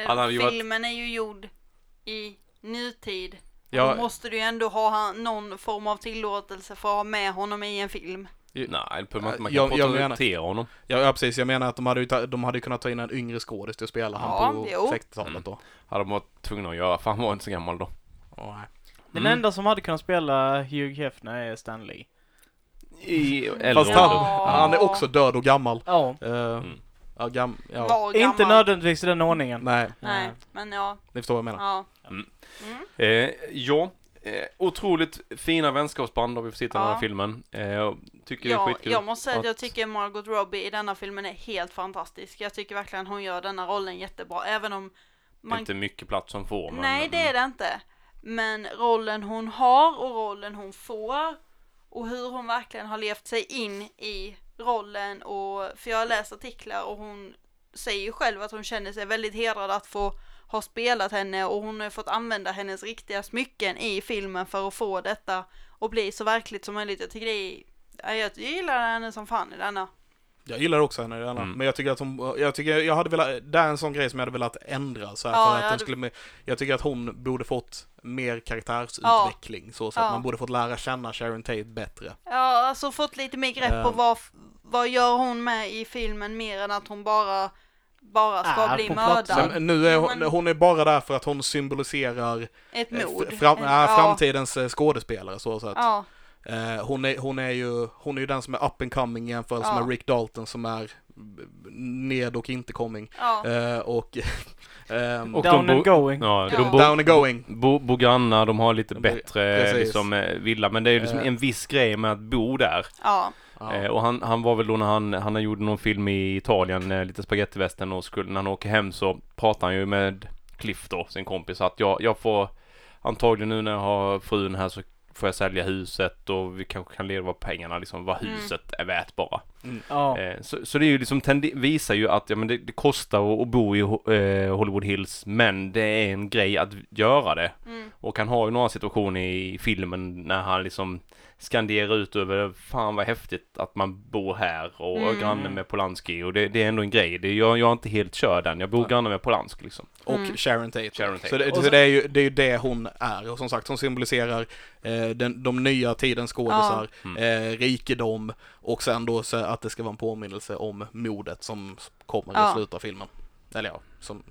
eh, varit- filmen är ju gjord i nutid. Då Ja, måste du ju ändå ha han- någon form av tillåtelse för att ha med honom i en film. Nej, man. Man Jag- kan jag menar- porträttera honom. ja, ja, precis. Jag menar att de hade, ju ta, de hade kunnat ta in en yngre skådis till att spela Ja, han på jo. 60-talet då. Hade de varit tvungna att göra, för han var inte så gammal då. Åh, nej. Den Mm. enda som hade kunnat spela Hugh Hefner är Stan Lee. I Fast. Ja. han, han är också död och gammal. Ja. Uh, Mm. ja, gam, ja. Var Inte gammal. nödvändigtvis i den ordningen. Nej, Nej, men ja. ni förstår vad jag menar. ja. Mm. Mm. Eh, ja, eh, otroligt fina vänskapsband har vi fått se i den här filmen. Eh, och tycker det är Ja, skitkul. jag måste säga att jag tycker Margot Robbie i denna filmen är helt fantastisk. Jag tycker verkligen hon gör denna rollen jättebra, även om man... Inte mycket plats som får, men... Nej, det är det inte. Men rollen hon har och rollen hon får och hur hon verkligen har levt sig in i rollen och för jag har läst artiklar och hon säger ju själv att hon känner sig väldigt hedrad att få ha spelat henne och hon har fått använda hennes riktiga smycken i filmen för att få detta att bli så verkligt som möjligt. Jag tycker det är, jag gillar henne som fan i denna. Jag gillar också henne denna, Mm. men jag tycker att hon, jag tycker, jag hade velat, det är en sån grej som jag hade velat ändra så här, Ja, för jag att hade- skulle, jag tycker att hon borde fått mer karaktärsutveckling så, så att Ja. man borde fått lära känna Sharon Tate bättre. Ja, alltså fått lite mer grepp på Ja. vad, vad gör hon med i filmen mer än att hon bara, bara ska Är bli mördad. Sen, nu är hon, Men- hon är bara där för att hon symboliserar Ett eh, mord. f- fram, ja, framtidens eh, skådespelare så, så att Ja, eh, hon, är, hon är ju, hon är ju den som är up and coming i jämförelse Ja. med Rick Dalton som är ned och inte coming. ja. Eh, och ehm, Och Down de and going. Ja, Ja. de bo, down and going. bo, bo grannar, de har lite bättre precis. liksom, eh, villa, men det är ju liksom Eh. en viss grej med att bo där. ja. Ja. Eh, och han, han var väl då när han, han gjorde någon film i Italien, eh, lite spagettivästern och skulle, när han åker hem så pratar han ju med Cliff då, sin kompis, att jag, jag får antagligen nu när jag har frun här så får jag sälja huset och vi kanske kan leva på pengarna, liksom vad Mm. huset är värt bara. Ja. Eh, så, så det är ju liksom visar ju att ja, men det, det kostar att, att bo i eh, Hollywood Hills, men det är en grej att göra det. Mm. Och han har ju några situationer i filmen när han liksom skanderar ut över fan vad häftigt att man bor här och Mm. granne med Polanski och det, det är ändå en grej. Det, jag, jag är inte helt körd än. Jag bor Nej. granne med Polanski liksom. Och Mm. Sharon Tate. Sharon Tate. Så, det, Och så så- det, är ju, det är ju det hon är. Och som sagt, hon symboliserar eh, den, de nya tidens skådisar, Ja. eh, rikedom och sen då så att det ska vara en påminnelse om mordet som kommer Ja. i slutet av filmen. Eller ja, som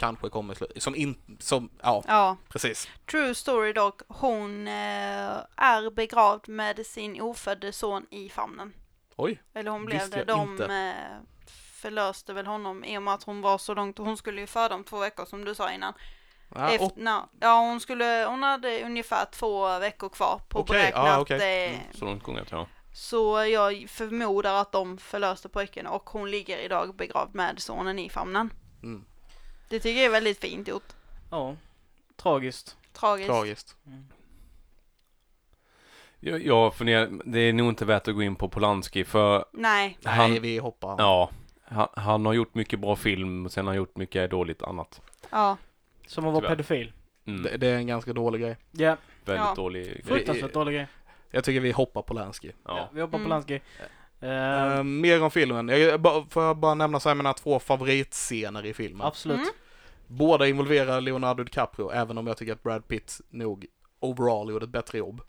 kanske kommer. Som in, som, ja, ja. precis. True story dock, hon eh, är begravd med sin ofödde son i famnen. Oj, Eller hon blev det. De inte. eh, förlöste väl honom i och med att hon var så långt. Hon skulle ju föda om två veckor som du sa innan. ja, Efter, och, na, ja, hon, skulle, hon hade ungefär två veckor kvar på Okej, beräknat. ja, okej. eh, Mm, Så långt gången tror jag. Så jag förmodar att de förlöste pojken och hon ligger idag begravd med sonen i famnen. mm, Det tycker jag är väldigt fint gjort. Ja. Tragiskt. Tragiskt. tragiskt. Jag, jag funderar, det är nog inte värt att gå in på Polanski för Nej. Han- Nej, vi hoppar. ja, han, han har gjort mycket bra film och sen har han gjort mycket dåligt annat. Ja. Som att vara Tyvärr. pedofil. Mm, Det, det är en ganska dålig grej. Ja. väldigt Ja. dålig grej. Fruktansvärt dålig grej. Jag tycker vi hoppar på Lansky. Ja. Ja. Vi hoppar Mm. Eh, Uh, mer om filmen. Jag, bara- får jag bara nämna så här mina två favoritscener i filmen. absolut. Mm. Båda involverar Leonardo DiCaprio, även om jag tycker att Brad Pitt nog overall gjorde ett bättre jobb.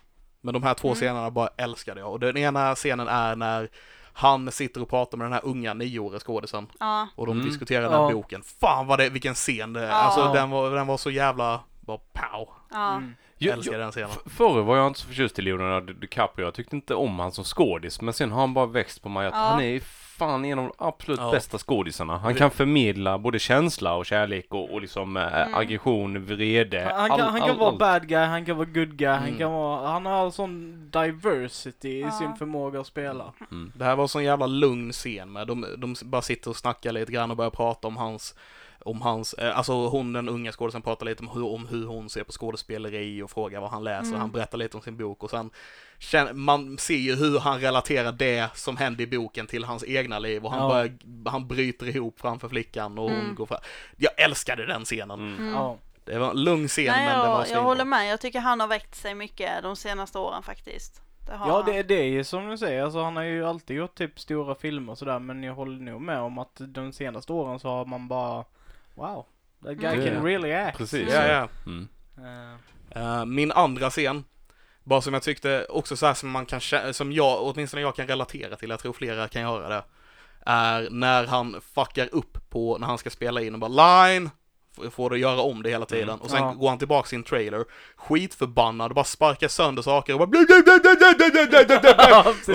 Men de här två Mm. scenerna bara älskade jag. Och den ena scenen är när han sitter och pratar med den här unga nioåriga skådisen Ja. och de Mm. diskuterar den här Ja. boken. Fan vad det, vilken scen det är. Ja. Alltså den var, den var så jävla, bara pow. Ja. Mm. Jag älskar den scenen. Förr var jag inte så förtjust i Leonardo Di- DiCaprio. Jag tyckte inte om han som skådis. Men sen har han bara växt på mig att Ja. han är fan en av de absolut Ja. bästa skådisarna. Han kan förmedla både känsla och kärlek och, och liksom eh, Mm. aggression, vrede. Han, han, kan, all- han kan all- vara allt. bad guy, han kan vara good guy, han Mm. kan vara, han har sån diversity i Ja. sin förmåga att spela. Mm. Det här var en sån jävla lugn scen med. De, de bara sitter och snackar lite grann och börjar prata om hans om hans, eh, alltså hon den unga skådespelaren pratar lite om hur, om hur hon ser på skådespeleri och frågar vad han läser. Mm. Han berättar lite om sin bok och sen känner, man ser ju hur han relaterar det som händer i boken till hans egna liv och han Ja. börjar, han bryter ihop framför flickan och hon Mm. går fram. Jag älskade den scenen. Mm. Mm. Ja. Det var en lugn scen Nej, men det var jag, jag håller med. Jag tycker han har växt sig mycket de senaste åren faktiskt. Det har Ja, det, det är ju som du säger, alltså han har ju alltid gjort typ stora filmer och sådär, men jag håller nog med om att de senaste åren så har man bara Wow, that guy Mm. can really act. Precis. Ja, ja. Mm. Eh, min andra scen, bara som jag tyckte också så här som man kan som jag, åtminstone jag kan relatera till, jag tror flera kan göra det, är när han fuckar upp på, när han ska spela in och bara line, får att göra om det hela tiden. Mm. Och sen ja. går han tillbaka i en trailer, skitförbannad, bara sparkar sönder saker och bara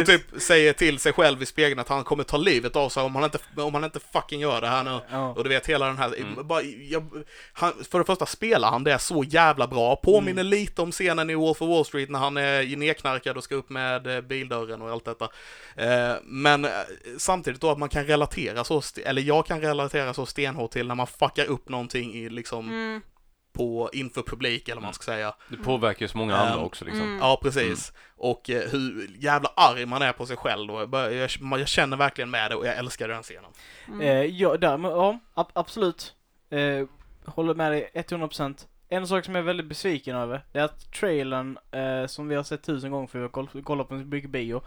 Och typ säger till sig själv i spegeln att han kommer ta livet av sig om han inte, om han inte fucking gör det här nu. Ja. Och du vet hela den här, mm. bara, jag, han, för det första spelar han det så jävla bra, påminner mm. lite om scenen i Wolf of Wall Street när han är nedknarkad och ska upp med bildörren och allt detta. Men samtidigt då att man kan relatera så, eller jag kan relatera så stenhårt till när man fuckar upp någonting i liksom Mm. på, inför publik eller vad man ska säga. Det påverkar ju så många andra Mm. också liksom. Mm. Ja, precis. Och eh, hur jävla arg man är på sig själv och jag, bör- jag, jag känner verkligen med det och jag älskar den scenen. Mm. Eh, ja, därmed, ja, ab- absolut. Eh, håller med dig 100%. En sak som jag är väldigt besviken över, det är att trailern, eh, som vi har sett tusen gånger för vi har koll- kollat på mycket bio,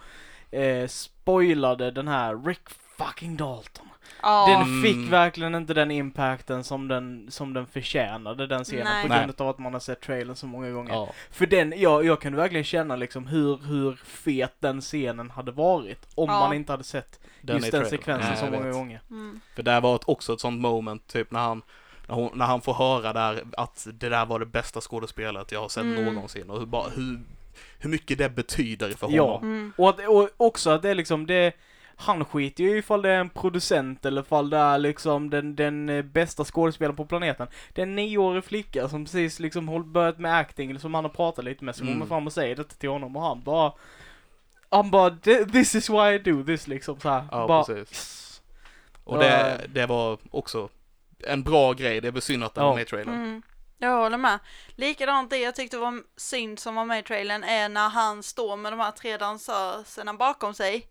eh, spoilade den här Rick fucking Dalton. Ja. Den Mm. fick verkligen inte den impacten som den, som den förtjänade, den scenen, Nej. på grund av att man har sett trailern så många gånger. Ja. För den, jag, jag kunde verkligen känna liksom hur, hur fet den scenen hade varit om Ja. man inte hade sett Den just den sekvensen Nej, så många vet. gånger. Mm. För det var ett, också ett sånt moment, typ när han, när, hon, när han får höra där att det där var det bästa skådespelet jag har sett Mm. någonsin och hur, hur, hur mycket det betyder för Ja. honom. Mm. Och, att, och också att det är liksom det han skiter ju ifall det är en producent eller ifall det är liksom den, den eh, bästa skådespelaren på planeten. Det är en nioårig flicka som precis liksom börjat med acting, eller som han har pratat lite med, så Mm. kommer fram och säger detta till honom och han bara Han bara this is why I do this liksom så här. Ja, bara, precis. yes. Och det, det var också en bra grej, det är synd att den Ja. var med i trailern. Mm. Jag håller med. Likadant det jag tyckte var synd som var med i trailern är när han står med de här tre dansörerna bakom sig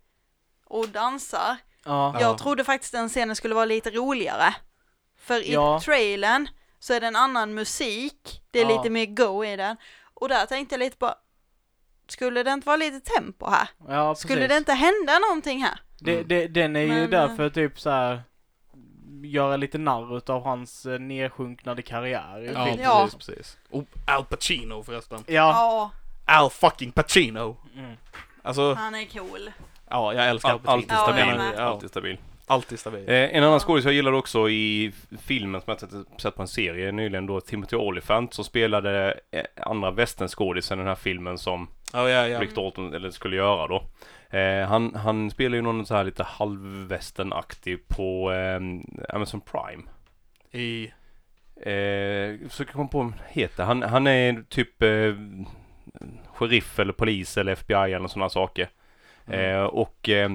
och dansar. Ja. Ja. Jag trodde faktiskt den scenen skulle vara lite roligare. För i Ja. trailern så är det en annan musik, det är Ja. lite mer go i den. Och där tänkte jag lite på, skulle det inte vara lite tempo här? ja Skulle det inte hända någonting här? Det, Mm. det, den är ju Men, där eh, för att typ så här göra lite narr utav hans eh, nedsjunknade karriär i Ja, film. Ja. precis, precis. Och Al Pacino förresten. Ja. Ja, Al fucking Pacino! Mm. Alltså, han är cool. Ja, jag älskar Al alltid Ja, stabil. Ja, Alltid stabil. alltid stabil. Eh, en annan skådis jag gillade också i filmen som jag sett- på en serie nyligen då, Timothy Olyphant, som spelade eh, andra västernskådisen i den här filmen som Ja, ja, ja. Rick Dalton eller skulle göra då. Eh, han, han spelar ju någon så här lite halvvästernaktig på eh, Amazon Prime. I, Eh, försöker komma på vad han heter. Han, han är typ eh, sheriff eller polis eller FBI eller sådana saker. Mm. Eh, och eh,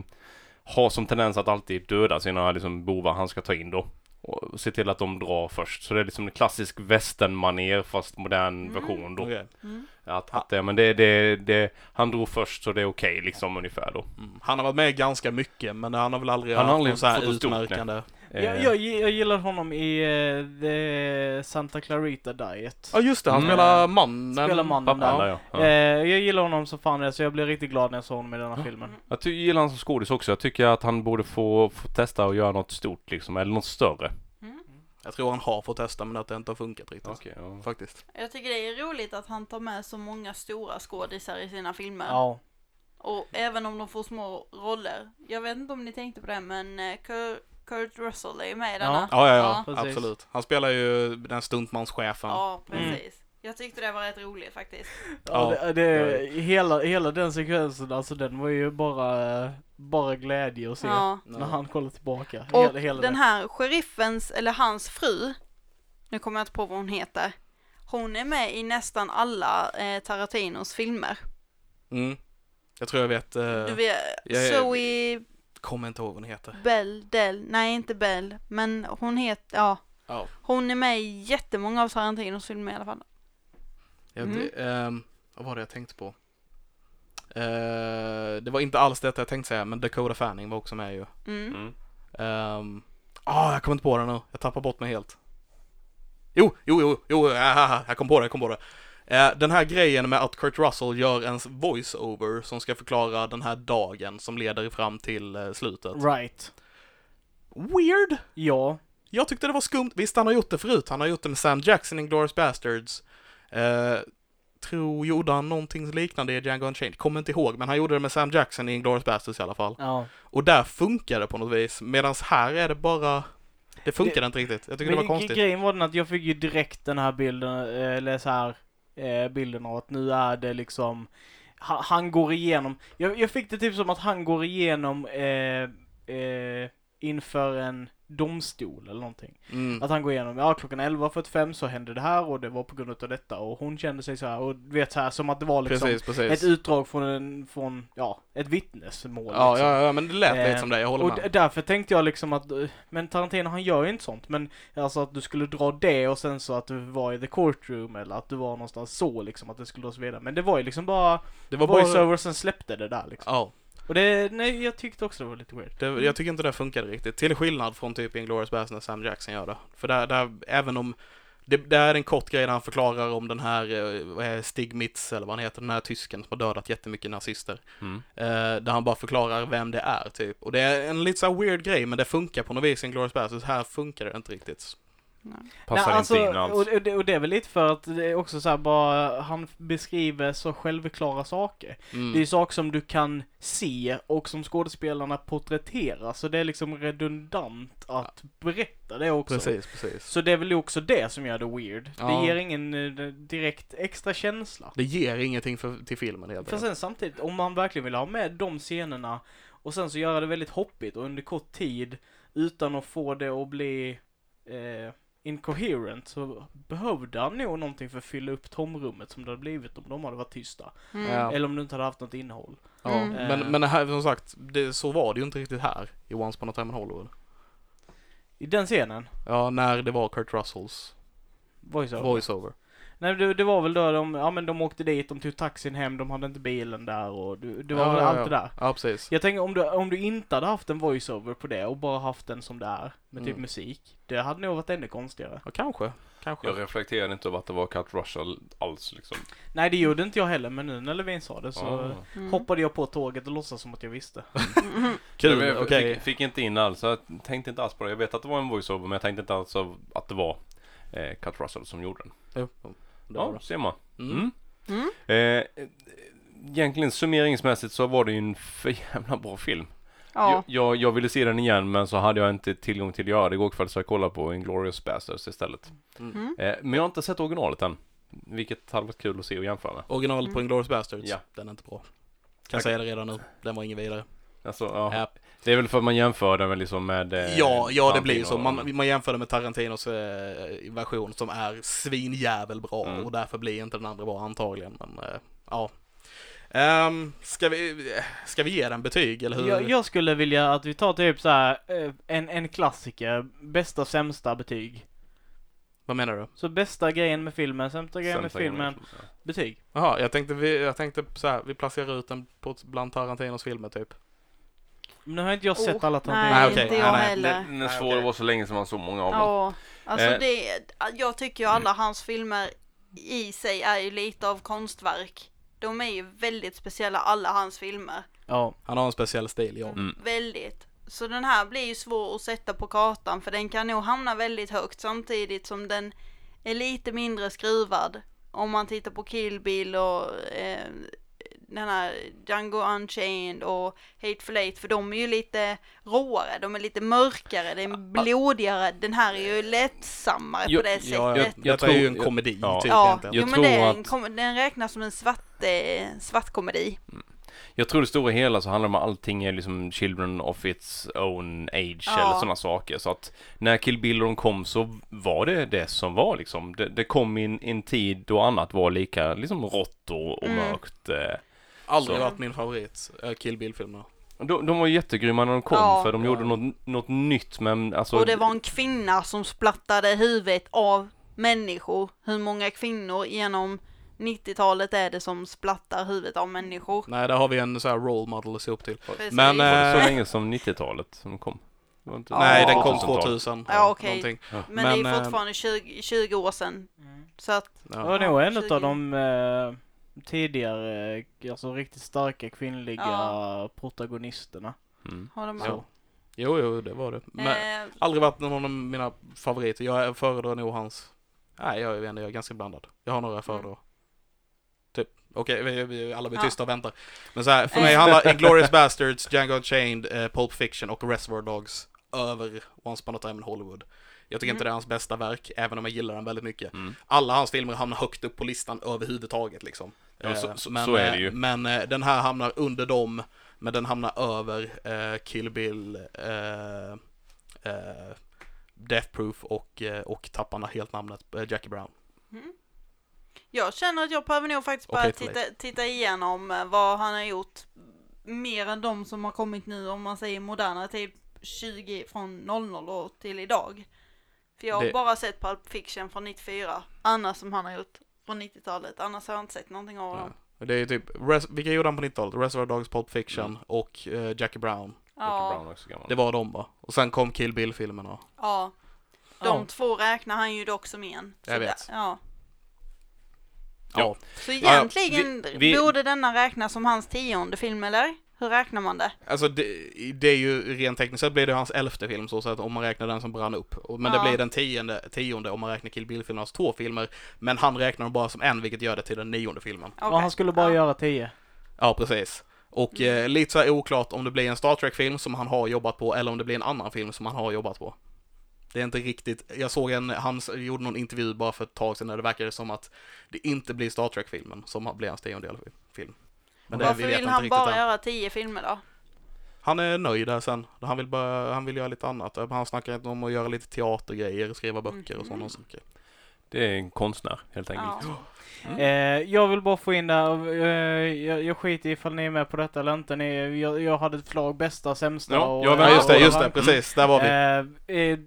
har som tendens att alltid döda sina liksom, bovar han ska ta in då. Och se till att de drar först. Så det är liksom en klassisk västernmanér fast modern Mm. version då. okej. Mm. Att, att, eh, men det, det, det, han drog först så det är okej liksom ungefär då. Mm. Han har varit med ganska mycket, men han har väl aldrig Han har haft aldrig någon så här något utmärkande. Eh, Jag, jag, jag gillar honom i eh, The Santa Clarita Diet. Ja, just det, han Mm. spelar mannen. Spelar mannen pappan där. ja. ja. Eh, jag gillar honom som fan det, så jag blev riktigt glad när jag såg honom i denna filmen. Jag ty- gillar han som skådis också. Jag tycker att han borde få, få testa och göra något stort liksom, eller något större. Mm. Jag tror han har fått testa, men att det inte har funkat riktigt. Okej, ja. Faktiskt. Jag tycker det är roligt att han tar med så många stora skådisar i sina filmer. Ja. Och även om de får små roller. Jag vet inte om ni tänkte på det men eh, Kurt, Kurt Russell är ju med i denna. Ja, ja, ja, Ja, absolut. Han spelar ju den stuntmanschefen. Ja, precis. Jag tyckte det var rätt roligt faktiskt. Ja, Ja, det, det, hela, hela den sekvensen, alltså den var ju bara, bara glädje att se. Ja. När han kollar tillbaka. Och hela, hela den det. här sheriffens, eller hans fru, nu kommer jag inte på vad hon heter. Hon är med i nästan alla eh, Tarantinos filmer. Mm. Jag tror jag vet, eh, Du vet, jag är- Zoe kommer inte ihåg vad hon heter. Bell, Del, nej inte Bell, men hon heter, ja. Ja. Hon är med i jättemånga av Tarantinos filmer i alla fall. Jag, Mm. det, ehm, vad var det jag tänkte på? Eh, det var inte alls detta jag tänkte säga, men Dakota Fanning var också med ju. Mm. Mm. Ehm, ah, jag kommer inte på det nu. Jag tappar bort mig helt. Jo, jo, jo, jo, ah, jag kom på det, jag kom på det. Eh, den här grejen med att Kurt Russell gör en voice-over som ska förklara den här dagen som leder fram till eh, slutet. Right. Weird! Ja. Jag tyckte det var skumt. Visst, han har gjort det förut. Han har gjort det med Sam Jackson i Glorious Bastards. Eh, tror, gjorde han någonting liknande i Django Unchained? Kommer inte ihåg, men han gjorde det med Sam Jackson i Glorious Bastards i alla fall. Ja. Och där funkar det på något vis, medan här är det bara... Det funkar Det- inte riktigt. Jag tycker det var konstigt. Grejen var den att jag fick ju direkt den här bilden, eh, eller så här, eh, bilden av att nu är det liksom, han går igenom, jag, jag fick det typ som att han går igenom eh, eh, inför en domstol eller någonting. Mm. Att han går igenom, ja klockan 11.45 så hände det här och det var på grund av detta och hon kände sig så här och vet så här som att det var liksom Precis, precis. ett utdrag från en, från, ja, ett vittnesmål. ja, liksom. ja, ja, men det lät lite Eh, som det, jag håller Och med. därför tänkte jag liksom att, eh, men Tarantino han gör ju inte sånt, men alltså att du skulle dra det och sen så att du var i the courtroom eller att du var någonstans så liksom, att det skulle dras vidare. Men det var ju liksom bara Det var bara... voiceover sen släppte det där liksom. Ja, Och det, nej jag tyckte också det var lite weird. det, jag tycker inte det funkade riktigt. Till skillnad från typ Inglourious Basterds när Sam Jackson gör det. För där, där även om det, det är en kort grej där han förklarar om den här, eh, Stig Mitz eller vad han heter, den här tysken som har dödat jättemycket nazister. Mm. Eh, där han bara förklarar vem det är typ. Och det är en lite så weird grej men det funkar på något vis i Inglourious Basterds. Här funkar det inte riktigt. Passar Nej, alltså, inte in alls. och, och, det, och det är väl lite för att det är också så här bara, han beskriver så självklara saker. Mm. Det är ju saker som du kan se och som skådespelarna porträtterar, så det är liksom redundant att berätta det också. Precis, precis. Så det är väl också det som gör det weird. Ja. Det ger ingen eh, direkt extra känsla. Det ger ingenting för, till filmen helt För enkelt. sen samtidigt, om man verkligen vill ha med de scenerna och sen så göra det väldigt hoppigt och under kort tid utan att få det att bli eh, incoherent så behövde han nog någonting för att fylla upp tomrummet som det hade blivit om de hade varit tysta. Mm. Ja. Eller om du inte hade haft något innehåll. Ja, Mm. men, Eh. men det här, som sagt, det, så var det ju inte riktigt här i Once upon a time in Hollywood. I den scenen, Ja, när det var Kurt Russells voiceover. voiceover. Nej det, det var väl då de, ja men de åkte dit, de tog taxin hem, de hade inte bilen där och det, det var ja, väl ja, allt ja. det där. Ja, precis. Jag tänker om du, om du inte hade haft en voiceover på det och bara haft den som det är, med typ Mm. musik, det hade nog varit ännu konstigare. Ja, kanske. Kanske. Jag reflekterade inte över att det var Kurt Russell alls liksom. Nej det gjorde inte jag heller, men nu när Levin sa det så Ah. Mm. hoppade jag på tåget och låtsades som att jag visste. Mm. Kul, men jag okej. fick, fick inte in alls, jag tänkte inte alls på det. Jag vet att det var en voiceover men jag tänkte inte alls att det var eh, Kurt Russell som gjorde den. Var Ja, ser man. Mm. Mm. Eh, egentligen summeringsmässigt så var det ju en för jävla bra film. Ja. Jag, jag, ville se den igen men så hade jag inte tillgång till att göra det igår kväll så jag kollade på Inglourious Basterds istället. Mm. Eh, men jag har inte sett originalet än. Vilket hade varit kul att se och jämföra med. Originalet på Mm. Inglourious Bastards, Ja. den är inte bra. Kan Okej. säga det redan nu. Den var ingen vidare. Alltså, ja. Ja, Det är väl för att man jämför den med liksom med... Eh, ja, ja det blir så. Man, man jämför det med Tarantinos eh, version som är svinjävel bra Mm. och därför blir inte den andra bra antagligen. Men eh, ja. Um, ska, vi, ska vi ge den betyg eller hur? Jag, jag skulle vilja att vi tar typ så här eh, en, en klassiker, bästa sämsta betyg. Vad menar du? Så bästa grejen med filmen, sämsta grejen med Sämsta filmen, grejen. betyg. Jaha, jag tänkte, vi, jag tänkte så här, vi placerar ut den på, bland Tarantinos filmer typ. Men nu har inte jag sett Oh, alla Nej, Nej, okej. inte Nej, jag nej. heller. Den, den är Nej, svår, det var så länge som man såg många av dem. Ja, alltså Eh. det, jag tycker ju alla hans filmer i sig är ju lite av konstverk. De är ju väldigt speciella, alla hans filmer. Ja. Han har en speciell stil, ja. Mm. Väldigt. Så den här blir ju svår att sätta på kartan för den kan nog hamna väldigt högt samtidigt som den är lite mindre skruvad. Om man tittar på Kill Bill och eh, den här Django Unchained och Hateful Eight för de är ju lite råare, de är lite mörkare, det är blodigare. Den här är ju lättsammare Jo, på det Ja, sättet. jag, jag detta är ju en tror- komedi ja. typ Ja, egentligen. jo, Jag men det är tror en, att- kom, den räknas som en svart, eh, svart komedi. Jag tror det stora hela så handlar det om att allting är liksom children of its own age Ja. eller sådana saker. Så att när Kill Bill och de kom så var det det som var liksom. Det, det kom i en, en tid då annat var lika liksom rått och, och Mm. mörkt. Eh. Aldrig Så. varit min favorit, uh, Kill Bill-filmerna. De, de var jättegrymma när de kom Ja. för de Ja. gjorde något, något nytt men alltså. och det var en kvinna som splattade huvudet av människor. Hur många kvinnor genom 90-talet är det som splattar huvudet av människor? Nej, där har vi en så här role model att se upp till. Precis. Men, Var det så eh, länge som 90-talet som kom? Det var inte- Ja. Nej, den kom 2000-tal. 2000. Ja, okej. någonting. Men, Men, det eh, är fortfarande 20, 20 år sedan. Så att, Det Ja. var nog en 20. av de eh, tidigare, alltså riktigt starka kvinnliga Ja. protagonisterna. Mm. har de Ja. Jo, jo, det var det. Men eh, aldrig varit någon av mina favoriter. Jag föredrar nog hans... Nej, jag vet inte, jag är ganska blandad. Jag har några jag föredrar. Typ, okej, vi, vi, alla blir Ja. tysta och väntar. Men så här, för Eh. mig handlar Inglourious Basterds, Django Unchained, eh, Pulp Fiction och Reservoir Dogs över Once upon a time in Hollywood. Jag tycker Mm. inte det är hans bästa verk, även om jag gillar den väldigt mycket. Mm. Alla hans filmer hamnar högt upp på listan överhuvudtaget liksom. Ja, så- Eh, så- men, så är det eh, ju. Men eh, den här hamnar under dem, men den hamnar över eh, Kill Bill, eh, eh, Death Proof och, eh, och tapparna helt namnet, eh, Jackie Brown. mm. Jag känner att jag behöver nog faktiskt bara Hateful titta, titta igenom eh, vad han har gjort mer än de som har kommit nu om man säger moderna tid 20 från 00 år till idag. För jag har Det- bara sett Pulp Fiction från 94, annars som han har gjort från 90-talet, annars har jag inte sett någonting av dem. Det är ju typ, res, vilka gjorde han på 90-talet? Reservoir Dogs, Pulp Fiction Mm. och eh, Jackie Brown. Jackie Ja, Brown också gammal. Det var de va? Och sen kom Kill Bill-filmerna. ja. De Ja. två räknar han ju dock som en. Så Jag vet. där- Ja. Ja. Så ja, egentligen vi- borde denna räknas som hans tionde film, eller? Hur räknar man det? Alltså det, det är ju rent tekniskt sett blir det hans elfte film så att om man räknar den som brann upp. Och- Men Ja. det blir den tionde, tionde om man räknar Kill Bill-filmernas två filmer. Men han räknar dem bara som en vilket gör det till den nionde filmen. Och Okej. han skulle bara ja. göra tio. Ja, precis. Och Mm. eh, lite så här oklart om det blir en Star Trek-film som han har jobbat på eller om det blir en annan film som han har jobbat på. Det är inte riktigt, jag såg en, han gjorde någon intervju bara för ett tag sedan där det verkade som att det inte blir Star Trek-filmen som blir hans tiondel film. Men det, Varför vi vill han bara än. göra tio filmer då? Han är nöjd där sen. Han vill, bara, han vill göra lite annat. Han snackar inte om att göra lite teatergrejer, skriva böcker och sådana Mhm. saker. Det är en konstnär helt enkelt. Ja. Mm. Eh, jag vill bara få in där, eh, jag, jag skiter ifall ni är med på detta eller inte. Ni, jag, jag hade ett förslag bästa, sämsta Ja, och... Ja, Ja, just det, just det, precis. Där var vi. Eh, eh,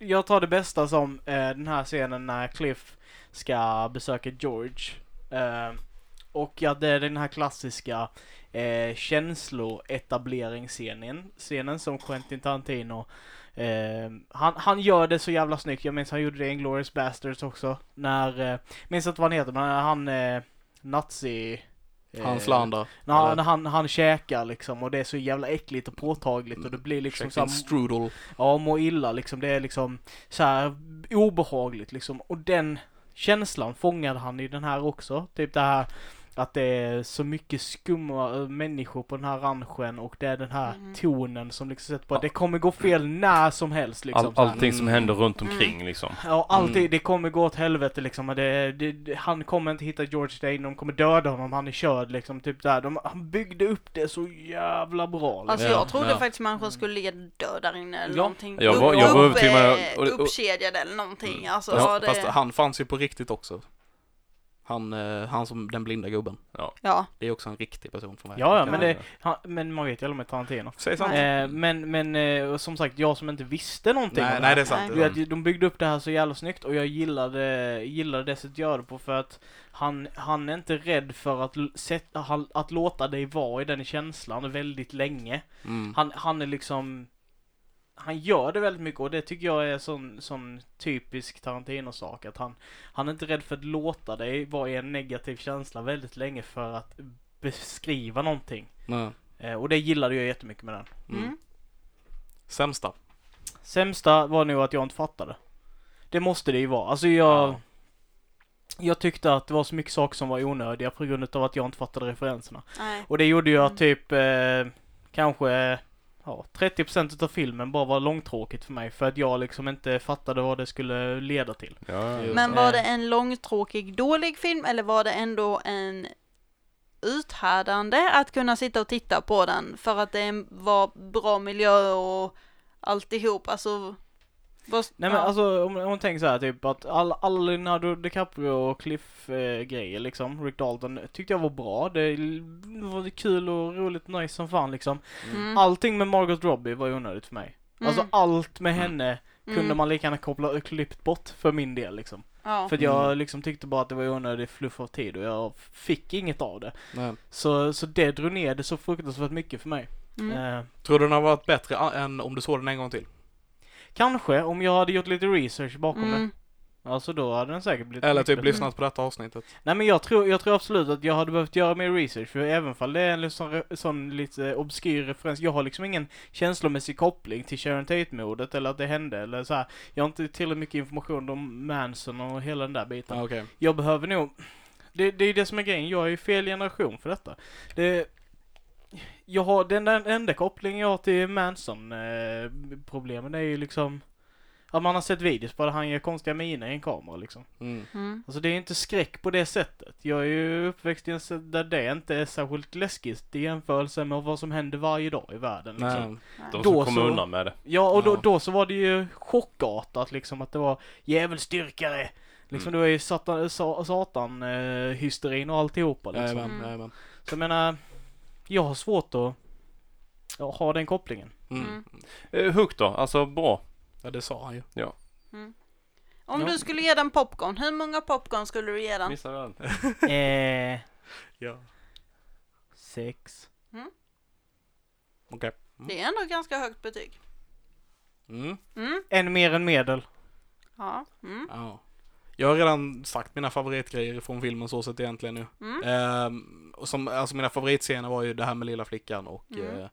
jag tar det bästa som eh, den här scenen när Cliff ska besöka George. Och att det är den här klassiska eh, känsloetableringsscenen. Scenen som Quentin Tarantino eh, han, han gör det så jävla snyggt. Jag minns han gjorde det i Inglourious Basterds också. När, eh, minns inte vad han heter, men han eh, nazi... eh, Hans Landa. när när han, han käkar liksom och det är så jävla äckligt och påtagligt och det blir liksom så Chicken här, strudel. Ja, må illa liksom. Det är liksom så här obehagligt liksom. Och den känslan fångade han i den här också. Typ det här att det är så mycket skumma äh, människor på den här ranchen och det är den här Mhm. tonen som liksom sätter på. Ja. Det kommer gå fel när som helst liksom. All, allting som Mm. händer runt Mm. omkring liksom. Ja, alltid. Mm. Det kommer gå åt helvete liksom. Det, det, det, han kommer inte hitta George Dane. De kommer döda honom. Han är körd liksom. Typ där. De, han byggde upp det så jävla bra. Liksom. Alltså Ja, jag trodde ja. faktiskt människan skulle ligga död där inne eller Ja. någonting. Jag var- jag var övertygad om- eh, och- och- Uppkedjad eller någonting. Alltså, Fast, det, fast han fanns ju på riktigt också. Han, eh, han som den blinda gubben. ja. Det är också en riktig person för mig. Ja, ja, men, det, han, men man vet ju aldrig med Tarantino. Säg sant. Eh, men, men eh, som sagt, jag som inte visste någonting Nej, om nej, det det är sant. Det är Du sant. vet, De byggde upp det här så jävla snyggt och jag gillade, gillade det sättet att göra det på för att han, han är inte rädd för att, sätta, att låta dig vara i den känslan väldigt länge. Mm. Han, han är liksom han gör det väldigt mycket och det tycker jag är sån, sån typisk Tarantino-sak att han, han är inte rädd för att låta dig vara i en negativ känsla väldigt länge för att beskriva någonting. Nej. Eh, och det gillade jag jättemycket med den. Mm. Mm. Sämsta. Sämsta var nog att jag inte fattade. Det måste det ju vara. Alltså jag... Ja. jag tyckte att det var så mycket saker som var onödiga på grund av att jag inte fattade referenserna. Nej. Och det gjorde ju att Mm. typ eh, kanske ja, 30% av filmen bara var långtråkigt för mig för att jag liksom inte fattade vad det skulle leda till. Ja, Men det. var det en långtråkig dålig film eller var det ändå en uthärdande att kunna sitta och titta på den för att det var bra miljö och alltihop, alltså vad, Nej men ja. alltså om, om man tänker så här typ att alla all Leonardo DiCaprio och Cliff eh, grejer liksom, Rick Dalton tyckte jag var bra. Det var kul och roligt nice som fan liksom. Mm. Allting med Margot Robbie var ju onödigt för mig. Alltså Mm. allt med Mm. henne kunde Mm. man lika gärna koppla klippt bort för min del liksom. Ja. För jag Mm. liksom tyckte bara att det var onödigt fluff av tid och jag fick inget av det. Nej. Så, så det drog ner det så fruktansvärt mycket för mig. Mm. Eh, Tror du den har varit bättre än om du såg den en gång till? Kanske om jag hade gjort lite research bakom Mm. det. Alltså då hade den säkert blivit Eller typ bättre. lyssnat på detta avsnittet? Nej men jag tror, jag tror absolut att jag hade behövt göra mer research för även fall det är en liksom sån, re- sån lite obskyr referens. Jag har liksom ingen känslomässig koppling till Sharon Tate-mordet eller att det hände eller så här. Jag har inte tillräckligt mycket information om Manson och hela den där biten. Ja, okej. Jag behöver nog, det, det är ju det som är grejen, jag är ju fel generation för detta. Det, jag har, den, den enda kopplingen jag har till Manson-problemen är ju liksom att man har sett videos på där han gör konstiga miner i en kamera liksom. Mm. Mm. Alltså det är inte skräck på det sättet. Jag är ju uppväxt i en sätt där det inte är särskilt läskigt i jämförelse med vad som händer varje dag i världen. Liksom. Nej. De Då som kommer så- undan med det. Ja, och då, Ja. då så var det ju chockartat liksom att det var djävulsdyrkare. Liksom Mm. det var ju satan, sa, satan eh, hysterin och alltihopa liksom. Jajamän, Mm. jajamän. Så jag menar, jag har svårt att ja, ha den kopplingen. Mm. Mm. Eh, Hook då? Alltså bra. Ja, det sa han ju. Om Ja. du skulle ge den popcorn, hur många popcorn skulle du ge den? Missade den. eh, Ja. sex. Okej. Det är ändå ganska högt betyg. Mm. Mm. En mer än medel. Ja. Mm. Ja. Jag har redan sagt mina favoritgrejer från filmen så sett egentligen nu. Mm. Ehm, och som, alltså mina favoritscener var ju det här med lilla flickan och Mm. eh,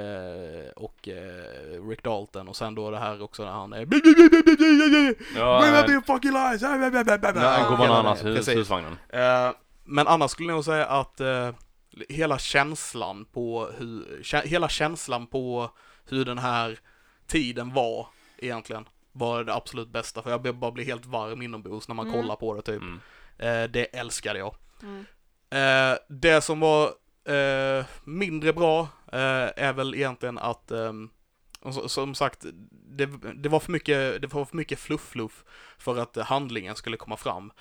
eh, och eh, Rick Dalton och sen då det här också när han är Ja, Bring eh, up fucking lies! när han går bananas i precis. husvagnen. Eh, men annars skulle jag nog säga att eh, hela känslan på hur, kä- hela känslan på hur den här tiden var egentligen var det absolut bästa för jag blev- bara blir helt varm inombords när man Mm. kollar på det typ. Mm. Eh, det älskade jag. Mm. Eh, det som var eh, mindre bra eh, är väl egentligen att ehm, som sagt, det, det var för mycket, det var för mycket fluff-fluff för att handlingen skulle komma fram.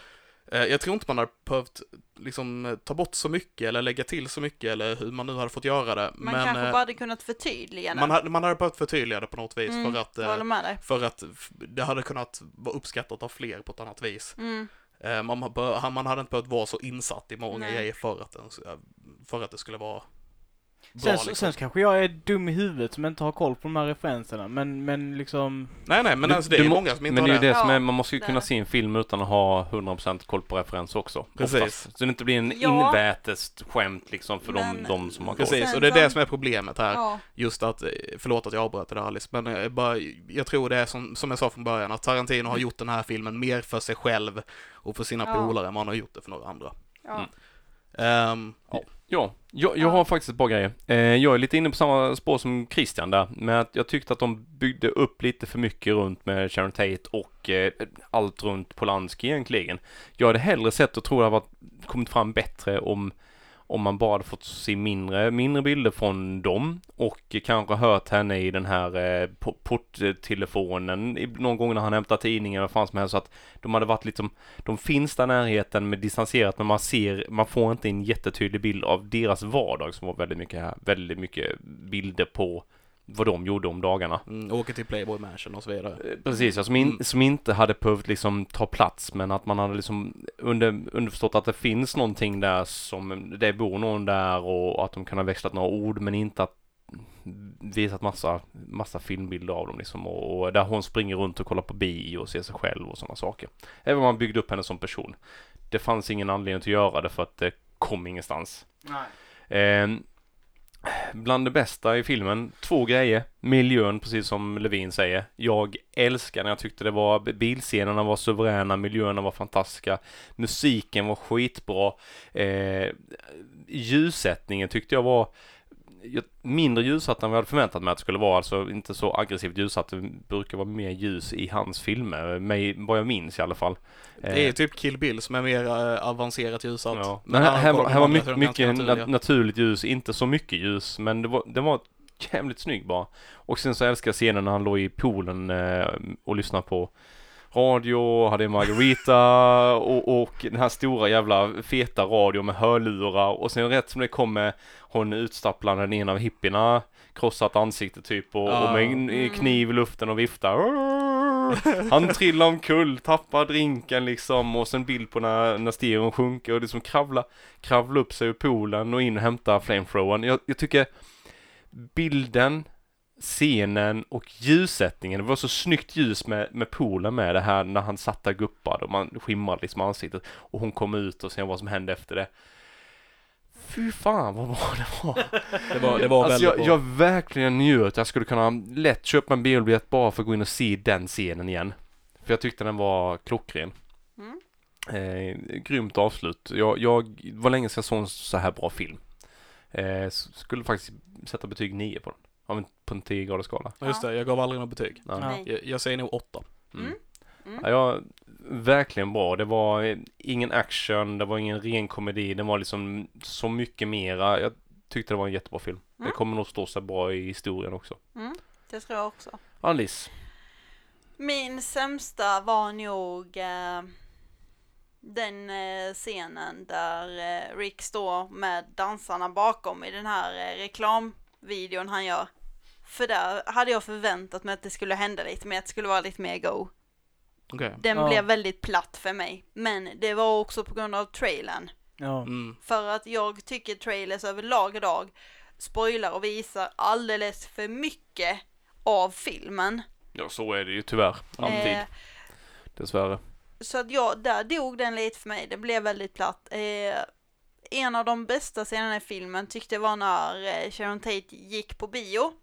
Eh, jag tror inte man hade behövt liksom ta bort så mycket eller lägga till så mycket eller hur man nu hade fått göra det. Man men kanske eh, bara hade kunnat förtydliga den. man, hade, man hade behövt förtydliga det på något vis Mm, för att eh, med dig. för att det hade kunnat vara uppskattat av fler på ett annat vis. Mm. Eh, Man, man hade inte behövt vara så insatt i många Nej. grejer för att, den, för att det skulle vara. Sen, liksom. sen kanske jag är dum i huvudet som inte har koll på de här referenserna. Men, men liksom... Nej, nej, men Du- alltså, det är många som inte Men det är har ju det. det som är, man måste ju det kunna är det. se en film utan att ha 100% koll på referens också. Precis. Oftast. Så det inte blir en Ja. invätes skämt liksom för de, Men- de som har koll. Precis, och det är det som- är problemet här. Ja. Just att, eh, förlåt att jag avbröt det där Alice, men eh, bara, jag tror det är som, som jag sa från början, att Tarantino har gjort den här filmen mer för sig själv och för sina Ja. polare än vad han har gjort det för några andra. Ja. Mm. Ehm, ja. Ja, jag, jag Ja. har faktiskt ett par grejer. Eh, jag är lite inne på samma spår som Christian där, med att jag tyckte att de byggde upp lite för mycket runt med Sharon Tate och eh, allt runt Polanski egentligen. Jag hade hellre sett och tror det hade varit, kommit fram bättre om om man bara hade fått se mindre, mindre bilder från dem och kanske hört henne i den här eh, porttelefonen någon gång när han hämtar tidningen eller vad fan som helst så att de hade varit liksom, de finns där i närheten med distanserat men man ser, man får inte en jättetydlig bild av deras vardag som var väldigt mycket, väldigt mycket bilder på vad de gjorde om dagarna. Mm, åker till Playboy Mansion och så vidare. Eh, Precis, ja, som, in, Mm. som inte hade behövt liksom ta plats men att man hade liksom under, underförstått att det finns någonting där som, det bor någon där och att de kan ha växlat några ord men inte att visat massa, massa filmbilder av dem liksom och, och där hon springer runt och kollar på bio och ser sig själv och sådana saker. Även om man byggde upp henne som person. Det fanns ingen anledning att göra det för att det kom ingenstans. Nej. Ehm, bland det bästa i filmen. Två grejer. Miljön, precis som Levin säger. Jag älskar den. Jag tyckte det var, bilscenerna var suveräna, miljöerna var fantastiska. Musiken var skitbra. Eh, ljussättningen tyckte jag var mindre ljussatt än vad jag hade förväntat mig att det skulle vara. Alltså inte så aggressivt ljussatt. Det brukar vara mer ljus i hans filmer. Mig, vad jag minns i alla fall. Det är Eh, typ Kill Bill som är mer eh, avancerat ljussatt. Ja. Men här, här, var, här var mycket, mycket naturliga. na- naturligt ljus, inte så mycket ljus, men det var, det var jävligt snygg bara. Och sen så älskar jag scenen när han låg i poolen eh, och lyssnade på radio, hade en margarita och, och den här stora jävla feta radion med hörlurar och sen rätt som det kommer hon utstapplande den ena av hippierna krossat ansikte typ och, och med Mm. kniv i luften och viftar. Han trillar omkull, tappar drinken liksom och sen bild på när, när stereon sjunker och det som kravlar, kravlar upp sig ur poolen och in och hämtar flamethrowern. Jag, jag tycker bilden, scenen och ljussättningen, det var så snyggt ljus med, med poolen med det här när han satt där guppad och man skimrade liksom ansiktet och hon kom ut och sen vad som hände efter det. Fy fan vad bra det var! Det var, det var Alltså väldigt jag, bra. jag verkligen njöt. Jag skulle kunna lätt köpa en biobiljett bara för att gå in och se den scenen igen. För jag tyckte den var klockren. Mm. Eh, grymt avslut. Jag, jag var länge sedan jag såg en så här bra film. Eh, skulle faktiskt sätta betyg 9 på den. Av en, på en 10 graders skala. Ja, Just det, jag gav aldrig något betyg. Ja. Nej. Jag, jag säger nog åtta. Mm. Mm. Mm. Ja, jag, verkligen bra. Det var eh, ingen action, det var ingen ren komedi. Det var liksom så mycket mera. Jag tyckte det var en jättebra film. Det Mm. kommer nog stå sig bra i historien också. Mm, det tror jag också. Alice. Min sämsta var nog eh, den eh, scenen där eh, Rick står med dansarna bakom i den här eh, reklamvideon han gör. För där hade jag förväntat mig att det skulle hända lite mer, att det skulle vara lite mer go. Okej. Den Ja. blev väldigt platt för mig, men det var också på grund av trailern. Ja. Mm. För att jag tycker trailers överlag idag spoilar och visar alldeles för mycket av filmen. Ja, så är det ju tyvärr. Alltid. Eh, Dessvärre. Så att jag, där dog den lite för mig, det blev väldigt platt. Eh, en av de bästa scenerna i filmen tyckte jag var när eh, Sharon Tate gick på bio.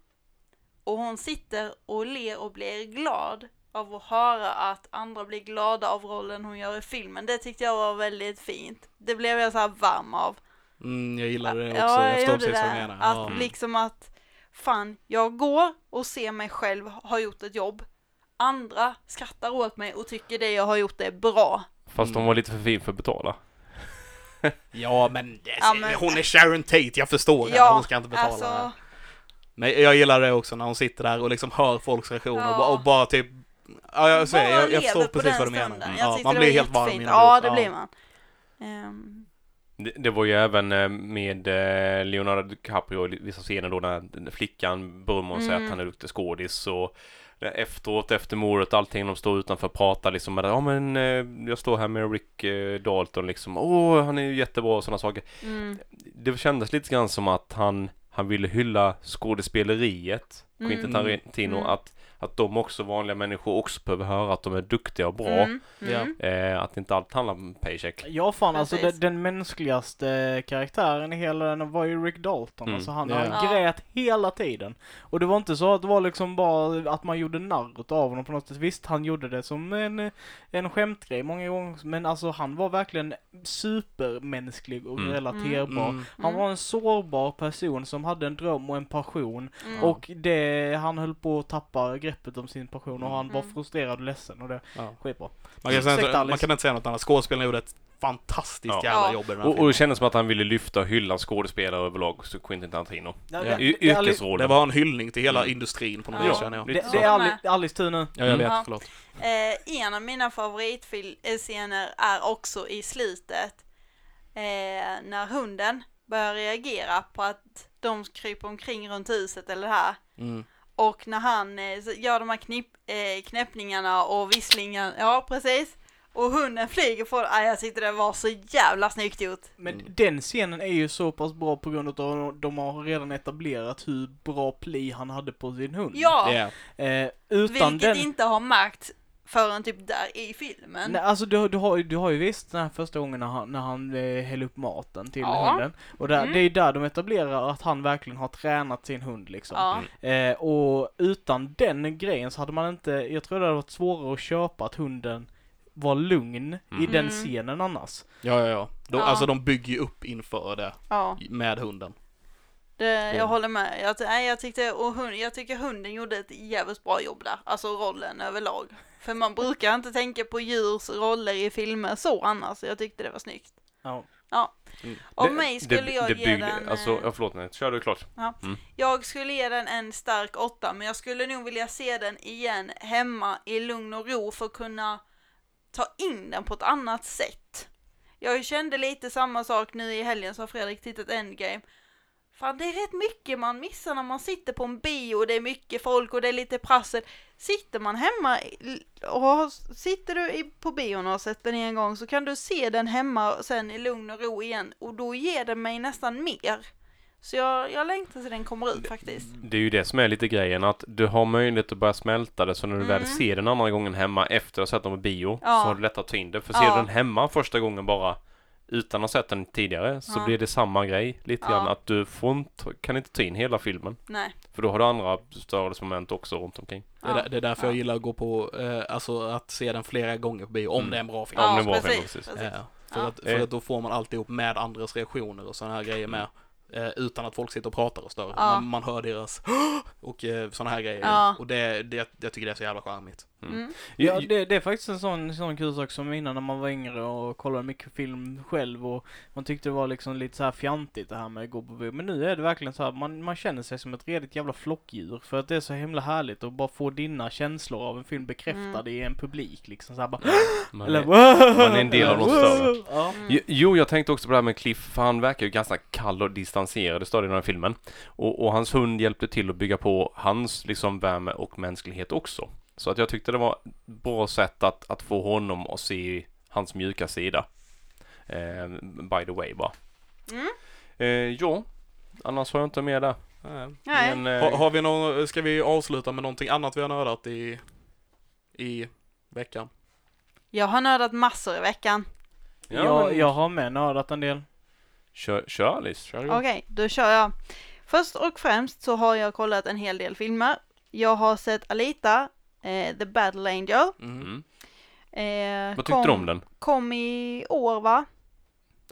Och hon sitter och ler och blir glad av att höra att andra blir glada av rollen hon gör i filmen. Det tyckte jag var väldigt fint. Det blev jag så här varm av. Mm, jag gillade det också. Ja, jag jag förstår precis vad du menar. Att. Mm. liksom att, fan, jag går och ser mig själv ha gjort ett jobb. Andra skrattar åt mig och tycker det jag har gjort är bra. Fast Mm. de var lite för fin för att betala. Ja, men, det, Ja, men- hon är Sharon Tate, jag förstår henne. Ja, Hon ska inte betala. Alltså, Men jag gillar det också när hon sitter där och liksom hör folks reaktioner och, Ja. bara, och bara typ Ja, jag, säger, bara jag, jag förstår precis vad du menar. Mm. Ja, man blir helt varm inombords. Ja, det blir man. Ehm, Det, det var ju även eh, med eh, Leonardo DiCaprio i vissa scener då när flickan berömmer och säger Mm. att han är duktig skådis och efteråt, efter mordet, allting, de står utanför och pratar liksom med ja men eh, jag står här med Rick eh, Dalton liksom, åh han är ju jättebra och sådana saker. mm, Det kändes lite grann som att han, han ville hylla skådespeleriet, Quentin Mm. Tarantino, Mm. att, att de också, vanliga människor, också behöver höra att de är duktiga och bra. mm, mm. Eh, att inte allt handlar om paycheck. Ja fan alltså den, den mänskligaste karaktären i hela den var ju Rick Dalton. Mm. Alltså han, han grät hela tiden. Och det var inte så att det var liksom bara att man gjorde narr av honom på något sätt. Visst, han gjorde det som en, en skämtgrej många gånger. Men alltså han var verkligen supermänsklig och Mm. relaterbar. Mm. Han Mm. var en sårbar person som hade en dröm och en passion. Mm. Och det, han höll på att tappa greppet om sin passion och han var Mm. frustrerad och ledsen och det, Ja. skitbra. Man, kan säga, Ursäkta, inte- man kan inte säga något annat. Skådespelarna gjorde ett fantastiskt Ja. jävla Ja. jobb i den här Och, och det filmen. kändes som att han ville lyfta och hylla skådespelare överlag, så Quentin Tarantino. Ja, Ja. det- Y- det är Alice- yrkesrollen. Det var en hyllning till hela Mm. industrin på något Ja. vis känner jag. Det, det är Alice, Alice tur nu. Ja, jag vet. Ja. Förlåt. Eh, en av mina favoritscener är också i slutet. Eh, när hunden börjar reagera på att de kryper omkring runt huset eller det här. Mm. Och när han eh, gör de här knip, eh, knäppningarna och visslingarna, ja precis. Och hunden flyger på ah, jag tyckte det var så jävla snyggt gjort. Men Mm. den scenen är ju så pass bra på grund av att de har redan etablerat hur bra pli han hade på sin hund. Ja, Yeah. Eh, utan vilket den... inte har märkt förrän typ där i filmen. Nej, alltså du, du, har, ju- du har ju visst den här första gången när han, när han eh, häller upp maten till Ja. hunden. Och där, Mm. det är ju där de etablerar att han verkligen har tränat sin hund liksom. Ja, Eh, och utan den grejen så hade man inte, jag tror det hade varit svårare att köpa att hunden var lugn i Mm. den Mm. scenen annars. Ja, ja, ja. De, Ja. Alltså de bygger ju upp inför det ja. med hunden. Det, jag håller med. Jag, nej, jag, tyckte, och hund, jag tycker hunden gjorde ett jävligt bra jobb där. Alltså rollen överlag. För man brukar inte tänka på djurs roller i filmer så annars. Jag tyckte det var snyggt. Ja. Mm. Av Det- mig skulle det, jag det ge byggde, den... Alltså, eh, ja, förlåt, nej, kör du klart. Jag skulle ge den en stark åtta, men jag skulle nog vilja se den igen hemma i lugn och ro för att kunna ta in den på ett annat sätt. Jag kände lite samma sak nu i helgen som Fredrik tittat Endgame. Fan, det är rätt mycket man missar när man sitter på en bio, det är mycket folk och det är lite prassel. Sitter man hemma och sitter du på bion och har sett den en gång så kan du se den hemma och sen i lugn och ro igen och då ger den mig nästan mer. Så jag, jag längtar till den kommer ut faktiskt. Det är ju det som är lite grejen att du har möjlighet att börja smälta det så när du väl Mm. ser den andra gången hemma efter att ha sett den på bio Ja. så har du lättare att ta in det. För ser Ja. du den hemma första gången bara utan att ha sett den tidigare så Ja. blir det samma grej lite Ja. grann att du får inte, kan inte ta in hela filmen. Nej. För då har du andra störelsemoment också runt omkring. Det är, det är därför Ja. jag gillar att gå på, eh, alltså att se den flera gånger på bio, om Mm. det är en bra film. Ja, Ja, men det var precis. film, precis. precis. För, Ja. att, för Eh. att då får man alltihop med andras reaktioner och sådana här grejer med. Eh, utan att folk sitter och pratar och stör. Ja. Man, man hör deras och eh, sådana här grejer. Ja. Och det, det, jag tycker det är så jävla charmigt. Mm. Ja, det, det är faktiskt en sån, sån kul sak som innan när man var yngre och kollade mycket film själv och man tyckte det var liksom lite så här fjantigt det här med att gå på bio. Men nu är det verkligen så här, man, man känner sig som ett redigt jävla flockdjur för att det är så himla härligt att bara få dina känslor av en film bekräftade i en publik liksom så här bara, Man eller är, man är en del av något större. Ja. Mm. Jo, jag tänkte också på det här med Cliff, för han verkar ju ganska kall och distanserad i stadion av filmen. Och, och hans hund hjälpte till att bygga på hans liksom värme och mänsklighet också. Så att jag tyckte det var ett bra sätt att, att få honom att se hans mjuka sida. Eh, by the way bara. Mm. Eh, ja, annars har jag inte mer där. Eh, Nej. Men, eh, har, har vi någon, ska vi avsluta med någonting annat vi har nördat i, i veckan? Jag har nördat massor i veckan. ja, jag, jag har med nördat en del. Kör, kör Alice. Kör. Okej, då kör jag. Först och främst så har jag kollat en hel del filmer. Jag har sett Alita, eh, The Battle Angel. Mm. Mm. Eh, Vad tyckte du om den? Kom i år va?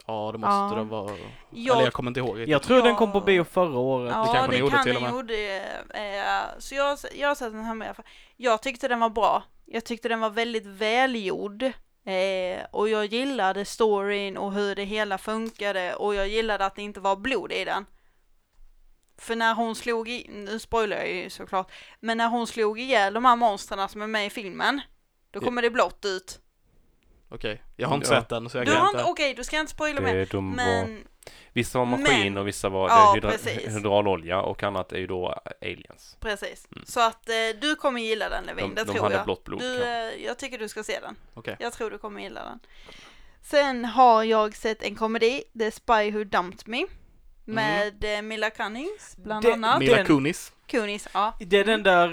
Ja, det måste Ja. det vara. Jag- Eller jag kommer inte ihåg. Jag tror Ja. den kom på bio förra året. Ja, kanske det den gjorde kan till och den med. gjorde. Eh, så jag, jag har sett den här med. i alla fall. Jag tyckte den var bra. Jag tyckte den var väldigt välgjord. Eh, och jag gillade storyn och hur det hela funkade och jag gillade att det inte var blod i den. För när hon slog i, nu spoilar jag ju såklart, men när hon slog ihjäl de här monstren som är med i filmen, då Ja. kommer det blått ut. Okej, jag har inte Ja. sett den så jag Du kan har inte. inte, okej du ska inte spoila mer. Det, de var, Men, vissa var maskin men- och vissa var Ja, det hydra, precis. hydraulolja och annat är ju då aliens. precis. Mm. Så att eh, du kommer gilla den Levin, De, det de tror hade jag. blått blod. Du, kan- eh, jag tycker du ska se den. Okej. Jag tror du kommer gilla den. Sen har jag sett en komedi, The Spy Who Dumped Me. Med eh, Mila Kunis bland Det- annat. Mila Kunis? Kunis, ja. Det är den där,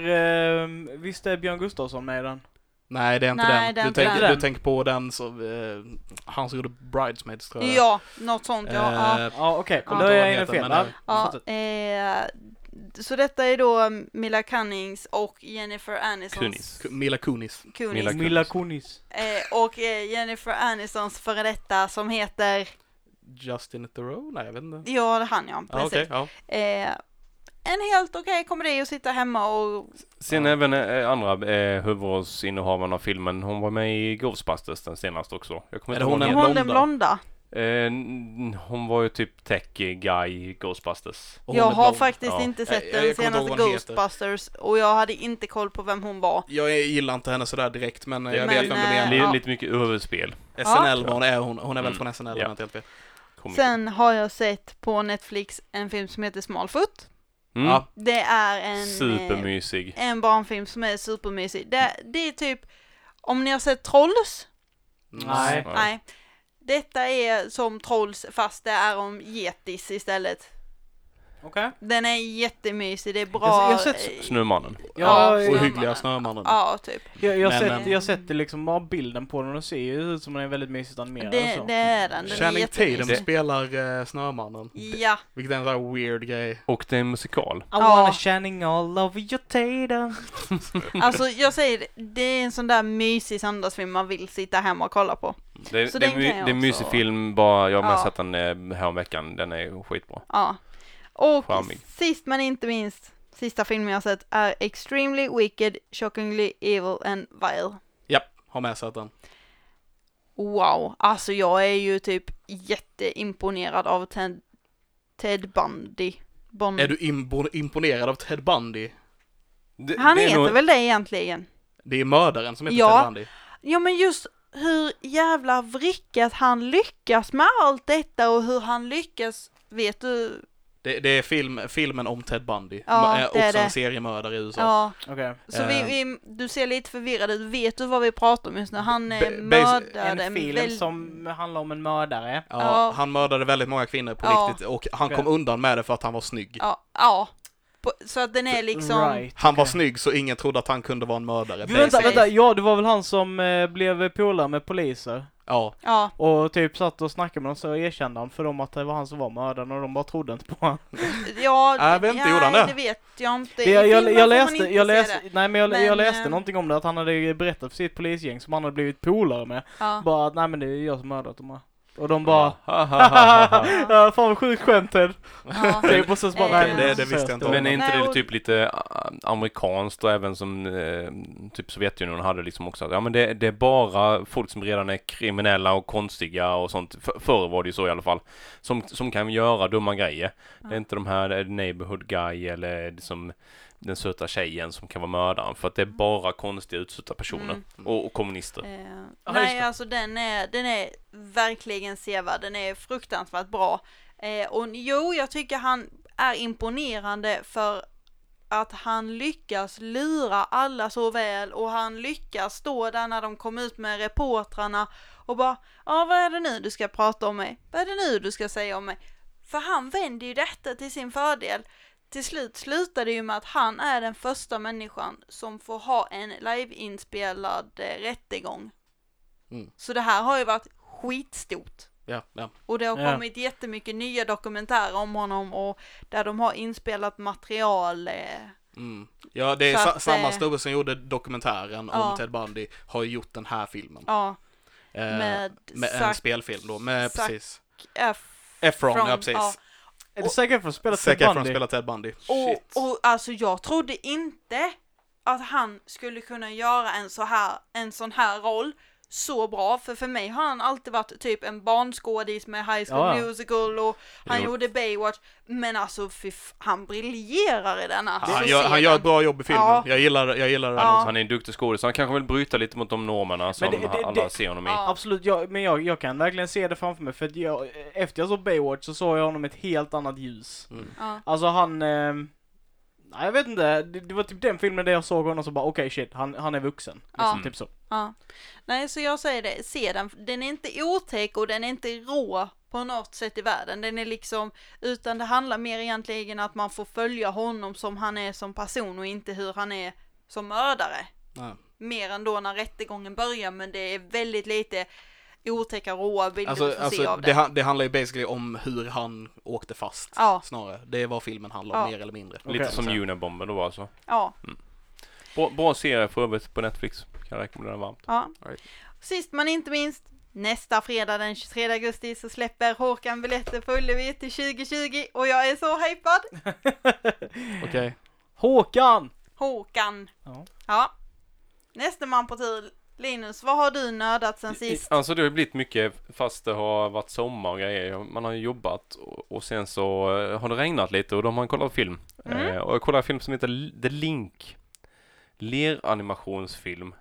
eh, visst är Björn Gustafsson med i den? Nej, det är inte Nej, den. det är Du, inte tänker, den. du tänker på den som, eh, han som gjorde Bridesmaids tror jag. Ja, något sånt ja. ja. Eh, Ja okej, Ja. då är jag inne fel. Ja, eh, ja eh, så detta är då Mila Kunis och Jennifer Anistons... Kunis. Ku- Mila Kunis. Kunis. Mila Mila Kunis. Eh, och Jennifer Anistons före detta som heter... Justin Theroux? Nej, jag vet inte. Ja, det är han ja. Ja, Precis. okej, ja. eh, en helt okej komedi att sitta hemma och... Sen Ja. även eh, andra eh, huvudrollsinnehavarna av filmen. Hon var med i Ghostbusters den senaste också. Jag kommer Är inte det ihåg hon Hon den blonda. Eh, hon var ju typ tech guy i Ghostbusters. Jag är har blond. faktiskt Ja. inte Jag- sett jag- den senaste hon heter. Ghostbusters och jag hade inte koll på vem hon var. Jag gillar inte henne sådär direkt, men jag Men, vet vem du eh, ja. Lite mycket överspel. SNL var hon, är hon, hon är väl Mm. från SNL om Ja. jag inte helt fel. Komiker. Sen har jag sett på Netflix en film som heter Smallfoot. Mm. Ja. Det är en, eh, Supermysig. en barnfilm som är supermysig. Det, det är typ, om ni har sett Trolls? Nej. Ja. Nej. Detta är som Trolls fast det är om getis istället. Okej. Den är jättemysig, det är bra. Jag har sett eh, Snömannen. Ja, Ja, jag, Ohyggliga Snömannen. Ja, typ. jag, jag, Men, sett, jag sett det liksom bara bilden på den och ser ju ut som den är väldigt mysigt animerad Det, och så. det är den. den är Channing Tatum spelar eh, Snömannen. Ja, Vilket är en sån här weird grej. Och det är en musikal. I Ja. wanna shining all over your Tatum. alltså jag säger det, det är en sån där mysig söndagsfilm man vill sitta hemma och kolla på. Det, Så det, den är my- det är en mysig film, bara, jag har Ja. sett den eh, häromveckan, den är skitbra. Ja. Och Charmig. sist men inte minst, sista filmen jag har sett är Extremely Wicked, Shockingly Evil and Vile. Japp, har med sett den. Wow, alltså jag är ju typ jätteimponerad av Ted, Ted Bundy. Bond. Är du impo- imponerad av Ted Bundy? Det, Han det heter nog- väl det egentligen? Det är mördaren som heter Ja. Ted Bundy. Ja men just hur jävla vrickat han lyckas med allt detta och hur han lyckas, vet du? Det, det är film, filmen om Ted Bundy. Ja, också är det. en seriemördare i USA. Ja, Okej. så vi, Eh. vi, du ser lite förvirrad ut, vet du vad vi pratar om just nu? Han är mördade, En film väl- som handlar om en mördare. Ja, Ja. Han mördade väldigt många kvinnor på Ja. riktigt och han Okej. kom undan med det för att han var snygg. Ja, ja. På, så att den är liksom, Right. Han var snygg så ingen trodde att han kunde vara en mördare. Vänta, vänta, ja det var väl han som eh, blev polare med poliser? Ja, ja, Och typ satt och snackade med dem så erkände han för dem att det var han som var mördaren och de bara trodde inte på honom. ja, Jag vet inte, gjorde han det? det vet jag inte. I Jag, jag, jag läste, inte jag läste, det. nej men jag, Men, jag läste eh, någonting om det att han hade berättat för sitt polisgäng som han hade blivit polare med. Ja. Bara att nej men det är jag som mördat dem. Och de bara ja, fan vad sjukt skämt Ted. Ja. Typ och så bara Eh, nej, det- det visste jag inte Men är inte det typ lite äh, amerikanskt och även som eh, typ Sovjetunionen hade liksom också att, ja men det, det är bara folk som redan är kriminella och konstiga och sånt. För, förr var det ju så i alla fall. Som, som kan göra dumma grejer. Det är inte de här eh, neighborhood guy eller liksom den söta tjejen som kan vara mördaren. För att det är bara konstiga utstötta personer. Mm. Och, och kommunister. Eh, just nej, alltså den är, den är verkligen sevärd. Den är fruktansvärt bra. Eh, och jo, jag tycker han är imponerande för att han lyckas lura alla så väl och han lyckas stå där när de kom ut med reportrarna och bara ja vad är det nu du ska prata om mig? Vad är det nu du ska säga om mig? För han vänder ju detta till sin fördel. Till slut slutar det ju med att han är den första människan som får ha en liveinspelad eh, rättegång. Mm. Så det här har ju varit skitstort. ja, ja. Och det har Ja. kommit jättemycket nya dokumentärer om honom och där de har inspelat material. Eh, Mm. Ja, det är sa- att, samma eh, snubbe som gjorde dokumentären ja. om Ted Bundy har ju gjort den här filmen. ja, Eh, med, med en spelfilm då, med Zac precis. F. Efron, Från- ja precis. Är det säkert för att spela Zac Ted Efron Bundy? spelar Ted Bundy. Och, och alltså jag trodde inte att han skulle kunna göra en så här, en sån här roll så bra, för för mig har han alltid varit typ en barnskådis med High School Ja, ja. Musical och han Jo. gjorde Baywatch, men alltså fy f- han briljerar i denna. Han, gör, han gör ett bra jobb i filmen. Ja. Jag gillar, jag gillar. Ja. Han är en duktig skådis. Han kanske vill bryta lite mot de normerna som det- det- alla det- ser honom i. Ja. Absolut, jag, men jag, jag kan verkligen se det framför mig för att jag, efter jag såg Baywatch så såg jag honom ett helt annat ljus. Mm. Ja. Alltså han, eh, nej jag vet inte, det, det var typ den filmen där jag såg honom så bara okej shit, han, han är vuxen. Liksom, Ja. typ så. Ja. Nej, så jag säger det, se den. Den är inte otäck och den är inte rå på något sätt i världen. Den är liksom, utan det handlar mer egentligen att man får följa honom som han är som person och inte hur han är som mördare. Ja. Mer än då när rättegången börjar, men det är väldigt lite otäcka råa bilder Alltså, vi får se alltså av det, det. han- det handlar ju basically om hur han åkte fast. Ja. Snarare. Det är vad filmen handlar om, Ja. mer eller mindre. Lite Okej. som. Unabomber då alltså. Ja, Bra, bra serie för övrigt på Netflix. Kan jag rekommendera varmt. ja. Right. Sist men inte minst, nästa fredag den 23 augusti så släpper Håkan biljetter på Ullevi till 2020 och jag är så hypad. Okej. Håkan! Håkan. Ja. Ja. Nästa man på tur. Linus, vad har du nördat sen sist? Alltså det har ju blivit mycket fast det har varit sommar och grejer. Man har ju jobbat och, sen så eh, har det regnat lite och då har man kollat film. Mm. Eh, och jag kollade en film som heter The Link. Leranimationsfilm.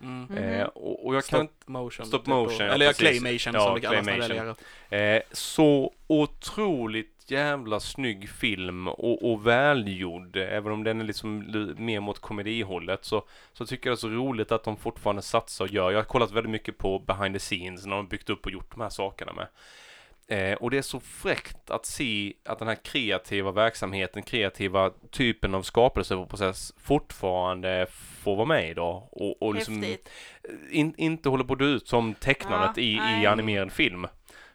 Mm. Eh, och, och jag kan Stop motion. Stop typ, motion, och- ja, Eller ja, claymation Ja, som det kallas claymation. Eh, så otroligt jävla snygg film och, och välgjord. Även om den är liksom mer mot komedihållet så, så tycker jag det är så roligt att de fortfarande satsar och gör. Jag har kollat väldigt mycket på behind the scenes när de byggt upp och gjort de här sakerna med. Eh, och det är så fräckt att se att den här kreativa verksamheten, kreativa typen av skapelseprocess fortfarande får vara med idag. Och, och liksom in, inte håller på att dö ut som tecknandet Ja, i, i animerad film.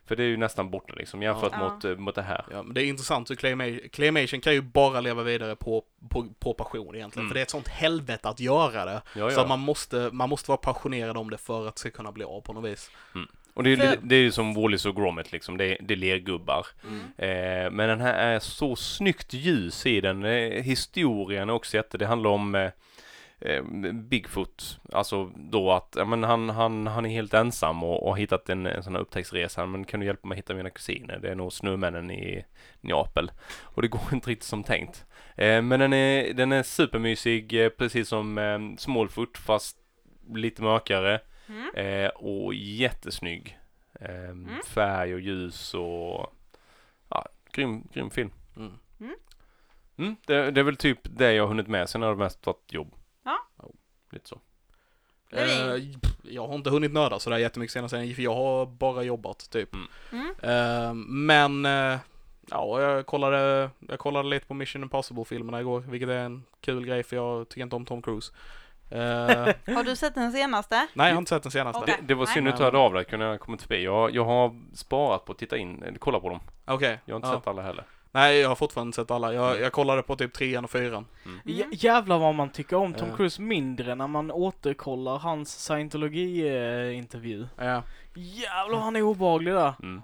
För det är ju nästan borta liksom jämfört Ja. mot, eh, mot det här. Ja, men det är intressant hur Claymation, Claymation kan ju bara leva vidare på, på, på passion egentligen. Mm. För det är ett sånt helvete att göra det. Ja, Så att man måste, man måste vara passionerad om det för att det ska kunna bli av på något vis. Och det, är- För- det, det är ju som Wallis och Gromit liksom, det, det är lergubbar. Mm. Eh, men den här är så snyggt ljus i den. Eh, historien är också jätte, det handlar om eh, eh, Bigfoot. Alltså då att, ja, men han, han, han är helt ensam och, och har hittat en, en sån här upptäcktsresa. Men kan du hjälpa mig att hitta mina kusiner? Det är nog snömännen i Neapel. Och det går inte riktigt som tänkt. Eh, men den är, den är supermysig, eh, precis som eh, Smallfoot fast lite mörkare. Mm. Och jättesnygg. Eh, Färg och ljus och ja, grym, grym film. Mm. Mm, det, det är väl typ det jag har hunnit med. Sen har det mest varit jobb. Lite så. Eh, pff, jag har inte hunnit nörda sådär jättemycket senaste för jag har bara jobbat typ. Mm. Eh, men eh, ja, jag kollade, jag kollade lite på Mission Impossible-filmerna igår, vilket är en kul grej för jag tycker inte om Tom Cruise. Eh, Har du sett den senaste? nej, jag har inte sett den senaste. Okej. Okej, Det, det var synd att du hörde av dig. Kunde jag kommit förbi. Jag, jag har sparat på att titta in, kolla på dem. Jag har inte ja. sett alla heller. Nej, jag har fortfarande sett alla. Jag, jag kollade på typ trean och fyran. J- jävlar vad man tycker om Tom Ja. Cruise mindre när man återkollar hans scientologi-intervju. Ja. Jävlar han är obehaglig där. Mm.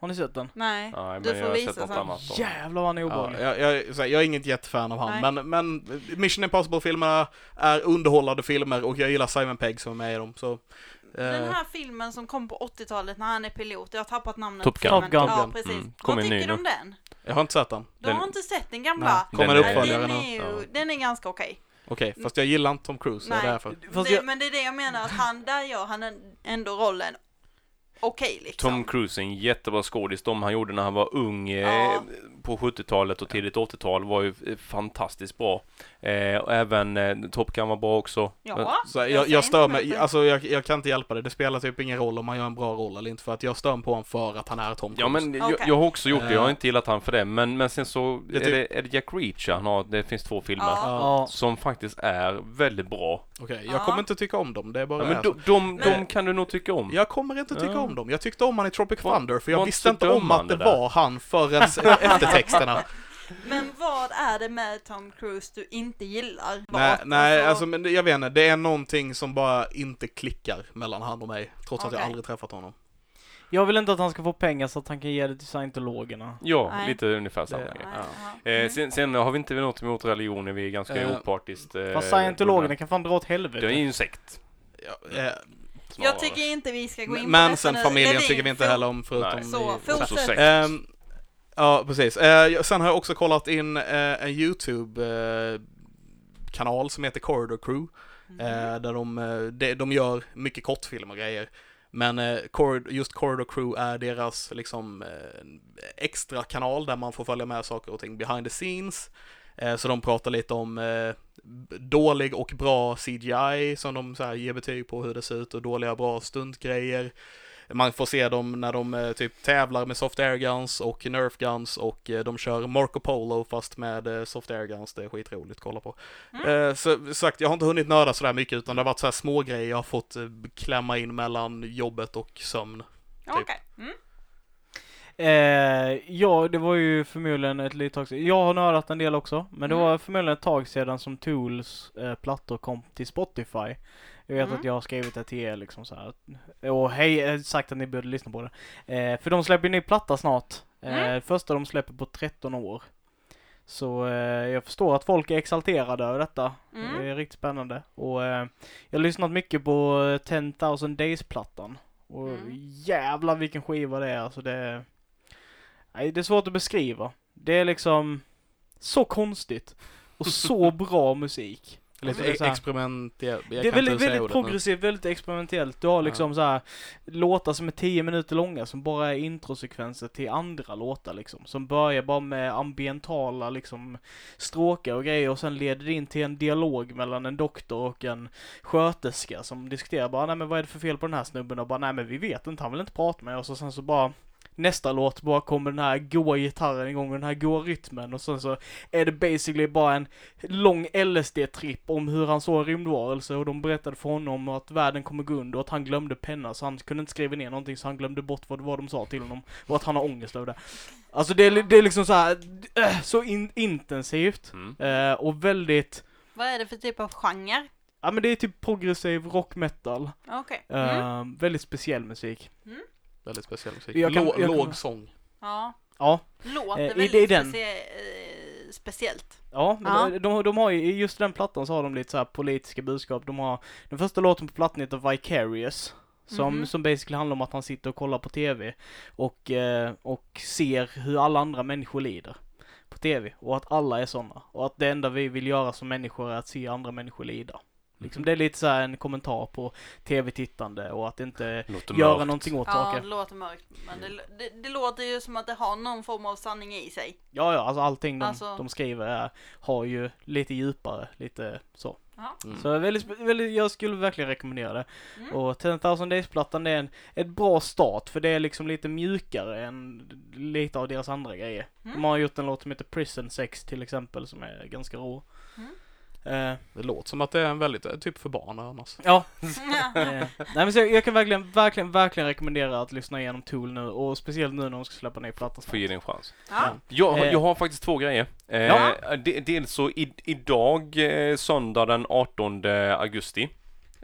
Har ni sett den? Nej, Nej, du jag får visa sen. annat. Jävlar vad han är Ja, obehaglig. jag, jag, här, jag är inget jättefan av han, men, men Mission Impossible-filmerna är underhållande filmer och jag gillar Simon Pegg som är med i dem, så... Den eh, här filmen som kom på 80-talet när han är pilot, jag har tappat namnet. Top Gun. på Top filmen. Gun. Ja, precis. Mm, Vad tycker du om den? Jag har inte sett den. Du har Den- inte sett den gamla? Nej, kommer en Den är- är ju, den är ganska okej. Okej, fast jag gillar inte Tom Cruise, det är Nej. därför. Det, jag- Men det är det jag menar, att han, där gör han en, ändå rollen okej liksom. Tom Cruise är en jättebra skådis. De han gjorde när han var ung eh, Ja. på 70-talet och tidigt 80-tal var ju eh, fantastiskt bra. Eh, och även eh, Top Gun var bra också. Ja, Så jag jag, jag stör mig, alltså jag, jag kan inte hjälpa det. Det spelar typ ingen roll om man gör en bra roll eller inte för att jag stör mig på honom för att han är Tom Cruise. Ja men jag, Okej. jag har också gjort det, jag har Eh. inte gillat han för det. Men, men sen så är, tyck- det, är det Jack Reacher han har, det finns två filmer. Ja. Ja. Som faktiskt är väldigt bra. Okej, jag Ja. kommer inte tycka om dem, det är bara Ja, men de, de, de Men- kan du nog tycka om. Jag kommer inte tycka Ja. om dem. Jag tyckte om han i Tropic Thunder för jag visste inte om att det var han förrän eftertexterna. Men vad är det med Tom Cruise du inte gillar? Nej, nej, alltså men det- jag vet inte. Det är någonting som bara inte klickar mellan han och mig. Trots att jag aldrig träffat honom. Jag vill inte att han ska få pengar så att han kan ge det till scientologerna. Ja, Nej. lite ungefär samma Det- grej. Ja. Eh, sen, sen har vi inte något emot religioner, vi är ganska Eh, opartiskt. Eh, Fast scientologerna kan fan dra åt Det är helvete. ju en sekt. Ja, eh, snarare. Jag tycker inte vi ska gå in på Manson-familjen detta nu. tycker vi inte heller om förutom Nej. Så, fortsätt. Ja, precis. Eh, sen har jag också kollat in eh, en YouTube-kanal som heter Corridor Crew. Mhm. Eh, där de, de, de gör mycket kortfilm och grejer. Men just Corridor Crew är deras liksom extra kanal där man får följa med saker och ting behind the scenes. Så de pratar lite om dålig och bra CGI som de så ger betyg på hur det ser ut och dåliga och bra stuntgrejer. Man får se dem när de eh, typ tävlar med soft air guns och nerf guns och eh, de kör Marco Polo fast med eh, soft air guns. Det är skitroligt att kolla på. Mm. Så sagt, jag har inte hunnit nörda sådär mycket utan det har varit så här små grejer jag har fått klämma in mellan jobbet och sömn. Okej. Mm. Eh, ja, det var ju förmodligen ett litet tag sedan. Jag har nördat en del också, men det Mm. var förmodligen ett tag sedan som Tools eh, plattor kom till Spotify. Jag vet Mm. att jag har skrivit det till er liksom så här. Och hej, sagt att ni borde lyssna på det. Eh, för de släpper en ny platta snart. Eh, Mm. Första de släpper på 13 år. Så eh, jag förstår att folk är exalterade över detta. Mm. Det är riktigt spännande. Och eh, jag har lyssnat mycket på eh, 10,000 Days-plattan. Och Mm. jävlar vilken skiva det är. Alltså det. Nej, det är svårt att beskriva. Det är liksom så konstigt. Och så bra musik. Lite Alltså, det är så här- experiment, jag, jag det är väldigt, väldigt progressivt, väldigt experimentellt. Du har liksom så här låtar som är 10 minuter långa som bara är introsekvenser till andra låtar liksom. Som börjar bara med ambientala liksom stråkar och grejer och sen leder det in till en dialog mellan en doktor och en sköterska som diskuterar bara nej men vad är det för fel på den här snubben och bara nej men vi vet inte, han vill inte prata med oss och sen så bara nästa låt bara kommer den här goa gitarren igång och den här goa rytmen och sen så är det basically bara en lång LSD-tripp om hur han såg en rymdvarelse och de berättade för honom att världen kommer gå under och att han glömde penna så han kunde inte skriva ner någonting så han glömde bort vad det var de sa till honom och att han har ångest över det. Alltså det är, det är liksom så här äh, så in, intensivt Mm. eh, och väldigt, Vad är det för typ av genre? ja men det är typ progressiv rock metal. Okej. Eh, Mm. Väldigt speciell musik. Väldigt speciell musik. Jag kan- Lå- jag kan- låg sång. Ja. Ja, Låter Eh, väldigt det är den. specie- eh, speciellt. ja, men Ja. De, de, de har ju, i just den plattan så har de lite så här politiska budskap. De har, den första låten på plattan heter Vicarious. Som, Mhm. som basically handlar om att han sitter och kollar på TV och, eh, och ser hur alla andra människor lider på TV och att alla är sådana och att det enda vi vill göra som människor är att se andra människor lida. Liksom det är lite så här en kommentar på TV-tittande och att inte Låter göra mörkt. någonting åt Ja, saker. det låter mörkt. Men det, det, det låter ju som att det har någon form av sanning i sig. Ja, ja, alltså allting de, Alltså- de skriver är, har ju lite djupare, lite så. Ja. Mm. Så väldigt, väldigt, jag skulle verkligen rekommendera det. Mm. Och 10,000 Days-plattan är en ett bra start för det är liksom lite mjukare än lite av deras andra grejer. Mm. De har gjort en låt som heter Prison Sex till exempel som är ganska rå. Mm. Eh, Det låter som att det är en väldigt, eh, typ för barn annars. ja, eh, nej men så jag, jag kan verkligen, verkligen, verkligen rekommendera att lyssna igenom Tool nu och speciellt nu när de ska släppa ner plattan Får ge det en chans. Ja. Jag, har- jag har faktiskt två grejer. Ja. de, dels så i, idag, söndag den 18 augusti,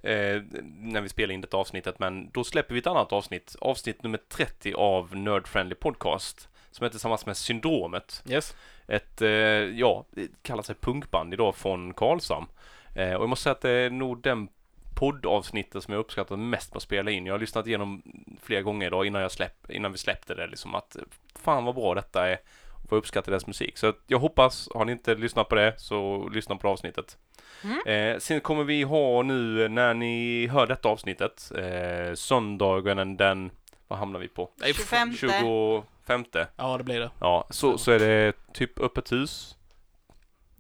eh, när vi spelar in detta avsnittet, men då släpper vi ett annat avsnitt, avsnitt nummer 30 av Nerd Friendly Podcast, som är tillsammans med Syndromet. Yes. Ett, eh, ja, det kallar sig punkband idag från Karlshamn. Eh, och jag måste säga att det är nog den poddavsnittet som jag uppskattat mest på att spela in. Jag har lyssnat igenom flera gånger idag innan, jag släpp, innan vi släppte det liksom att fan vad bra detta är och jag uppskattar deras musik. Så jag hoppas, har ni inte lyssnat på det så lyssna på det avsnittet. Mm. Eh, sen kommer vi ha nu när ni hör detta avsnittet, eh, söndagen den, vad hamnar vi på? Nej, 25. 25. Ja, det blir det. Ja, så, så är det typ öppet hus.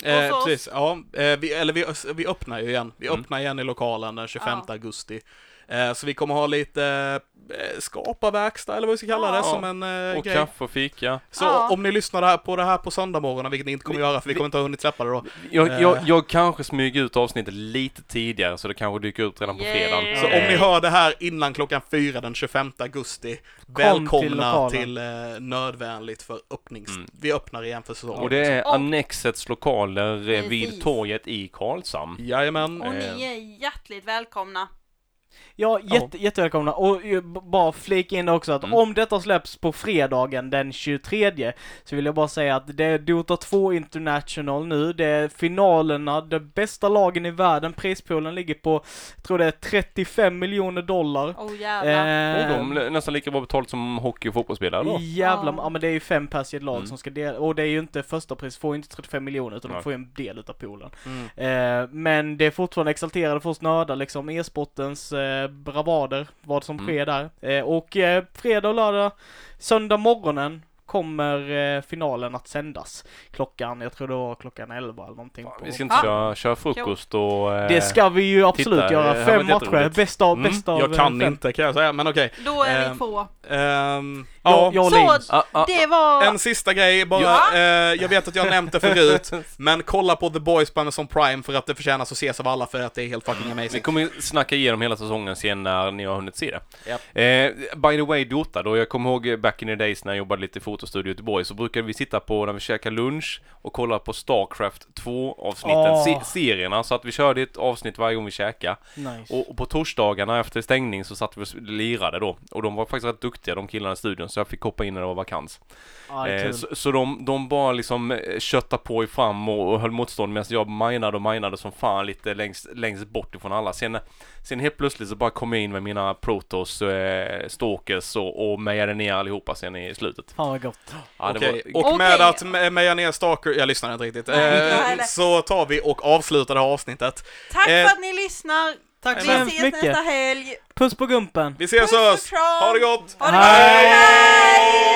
Eh, precis, ja. Eh, vi, eller vi, vi öppnar ju igen. Vi Mm. öppnar igen i lokalen den 25 Ja. augusti. Eh, så vi kommer ha lite eh, skaparverkstad eller vad vi ska kalla det Ja. som en eh, Och grej. kaffe och fika. Så Ja. om ni lyssnar på det här på söndagsmorgonen, vilket ni inte kommer Vi- göra för vi kommer inte ha hunnit släppa det då. Jag, Eh. jag, jag kanske smyger ut avsnittet lite tidigare så det kanske dyker ut redan på fredagen. Så Eh. om ni hör det här innan klockan fyra den 25 augusti, till välkomna till, eh, Nödvändigt för öppnings... Mm. Vi öppnar igen för säsongen. Och det är Och- Annexets lokaler eh, vid Precis. torget i Karlshamn. Jajamän. Och ni är hjärtligt välkomna. Ja, jätte, jättevälkomna. Och eh, bara flika in också att Mm. om detta släpps på fredagen den 23 så vill jag bara säga att det är Dota 2 International nu. Det är finalerna, de bästa lagen i världen. Prispoolen ligger på, jag tror det är 35 miljoner dollar. Oh jävlar. Eh, Och de är nästan lika bra betalt som hockey och fotbollsspelare då. Jävlar, Ja. ja men det är ju fem pers i ett lag Mm. som ska dela, och det är ju inte första pris, får ju inte 35 miljoner utan Nej. de får ju en del utav poolen. Mm. Eh, men det är fortfarande exalterade för oss nördar liksom, e-sportens eh, bravader, vad som Mm. sker där. Eh, och eh, fredag och lördag, söndag morgonen kommer eh, finalen att sändas. Klockan, jag tror det var klockan 11 eller någonting. Fan, på- Vi ska inte Ja. köra, köra frukost och... eh, Det ska vi ju absolut titta, göra. Fem matcher, bästa av, Mm, bästa av Jag eh, kan fem. inte kan jag säga, men okej. Då är vi två. Ehm, Jag, ja, jag och Så-. Ah, ah, Det var... en sista grej bara. Ja. Eh, jag vet att jag nämnt det förut, men kolla på The Boys på Amazon Prime för att det förtjänar att ses av alla för att det är helt fucking Vi amazing. kommer ju snacka igenom hela säsongen sen när ni har hunnit se det. Japp. Eh, by the way, Dota då. Jag kommer ihåg back in the days när jag jobbade lite i fotostudio i Göteborg så brukade vi sitta på när vi käkade lunch och kolla på Starcraft 2-avsnitten, Åh. se- serierna. Så att vi körde ett avsnitt varje gång vi käkade. Nice. Och, och på torsdagarna efter stängning så satt vi och lirade då. Och de var faktiskt rätt duktiga de killarna i studion så jag fick hoppa in när det var vakans. Är Eh, så så de, de bara liksom eh, köttade på i fram och, och höll motstånd medan jag minade och minade som fan lite längst, längst bort ifrån alla. Sen, sen helt plötsligt så bara kom jag in med mina Protoss, eh, Stalkers och, och mejade ner allihopa sen i slutet. Fan vad gott. Ja, Okej, var, och med Okej. att me- meja ner Stalker, jag lyssnar inte riktigt, eh, så tar vi och avslutar det här avsnittet. Tack eh, för att ni lyssnar. Tack Vi så hemskt ses mycket. nästa helg. Puss på gumpen. Vi ses Puss kram. Ha det gott! Ha det Hej. gott. Hej!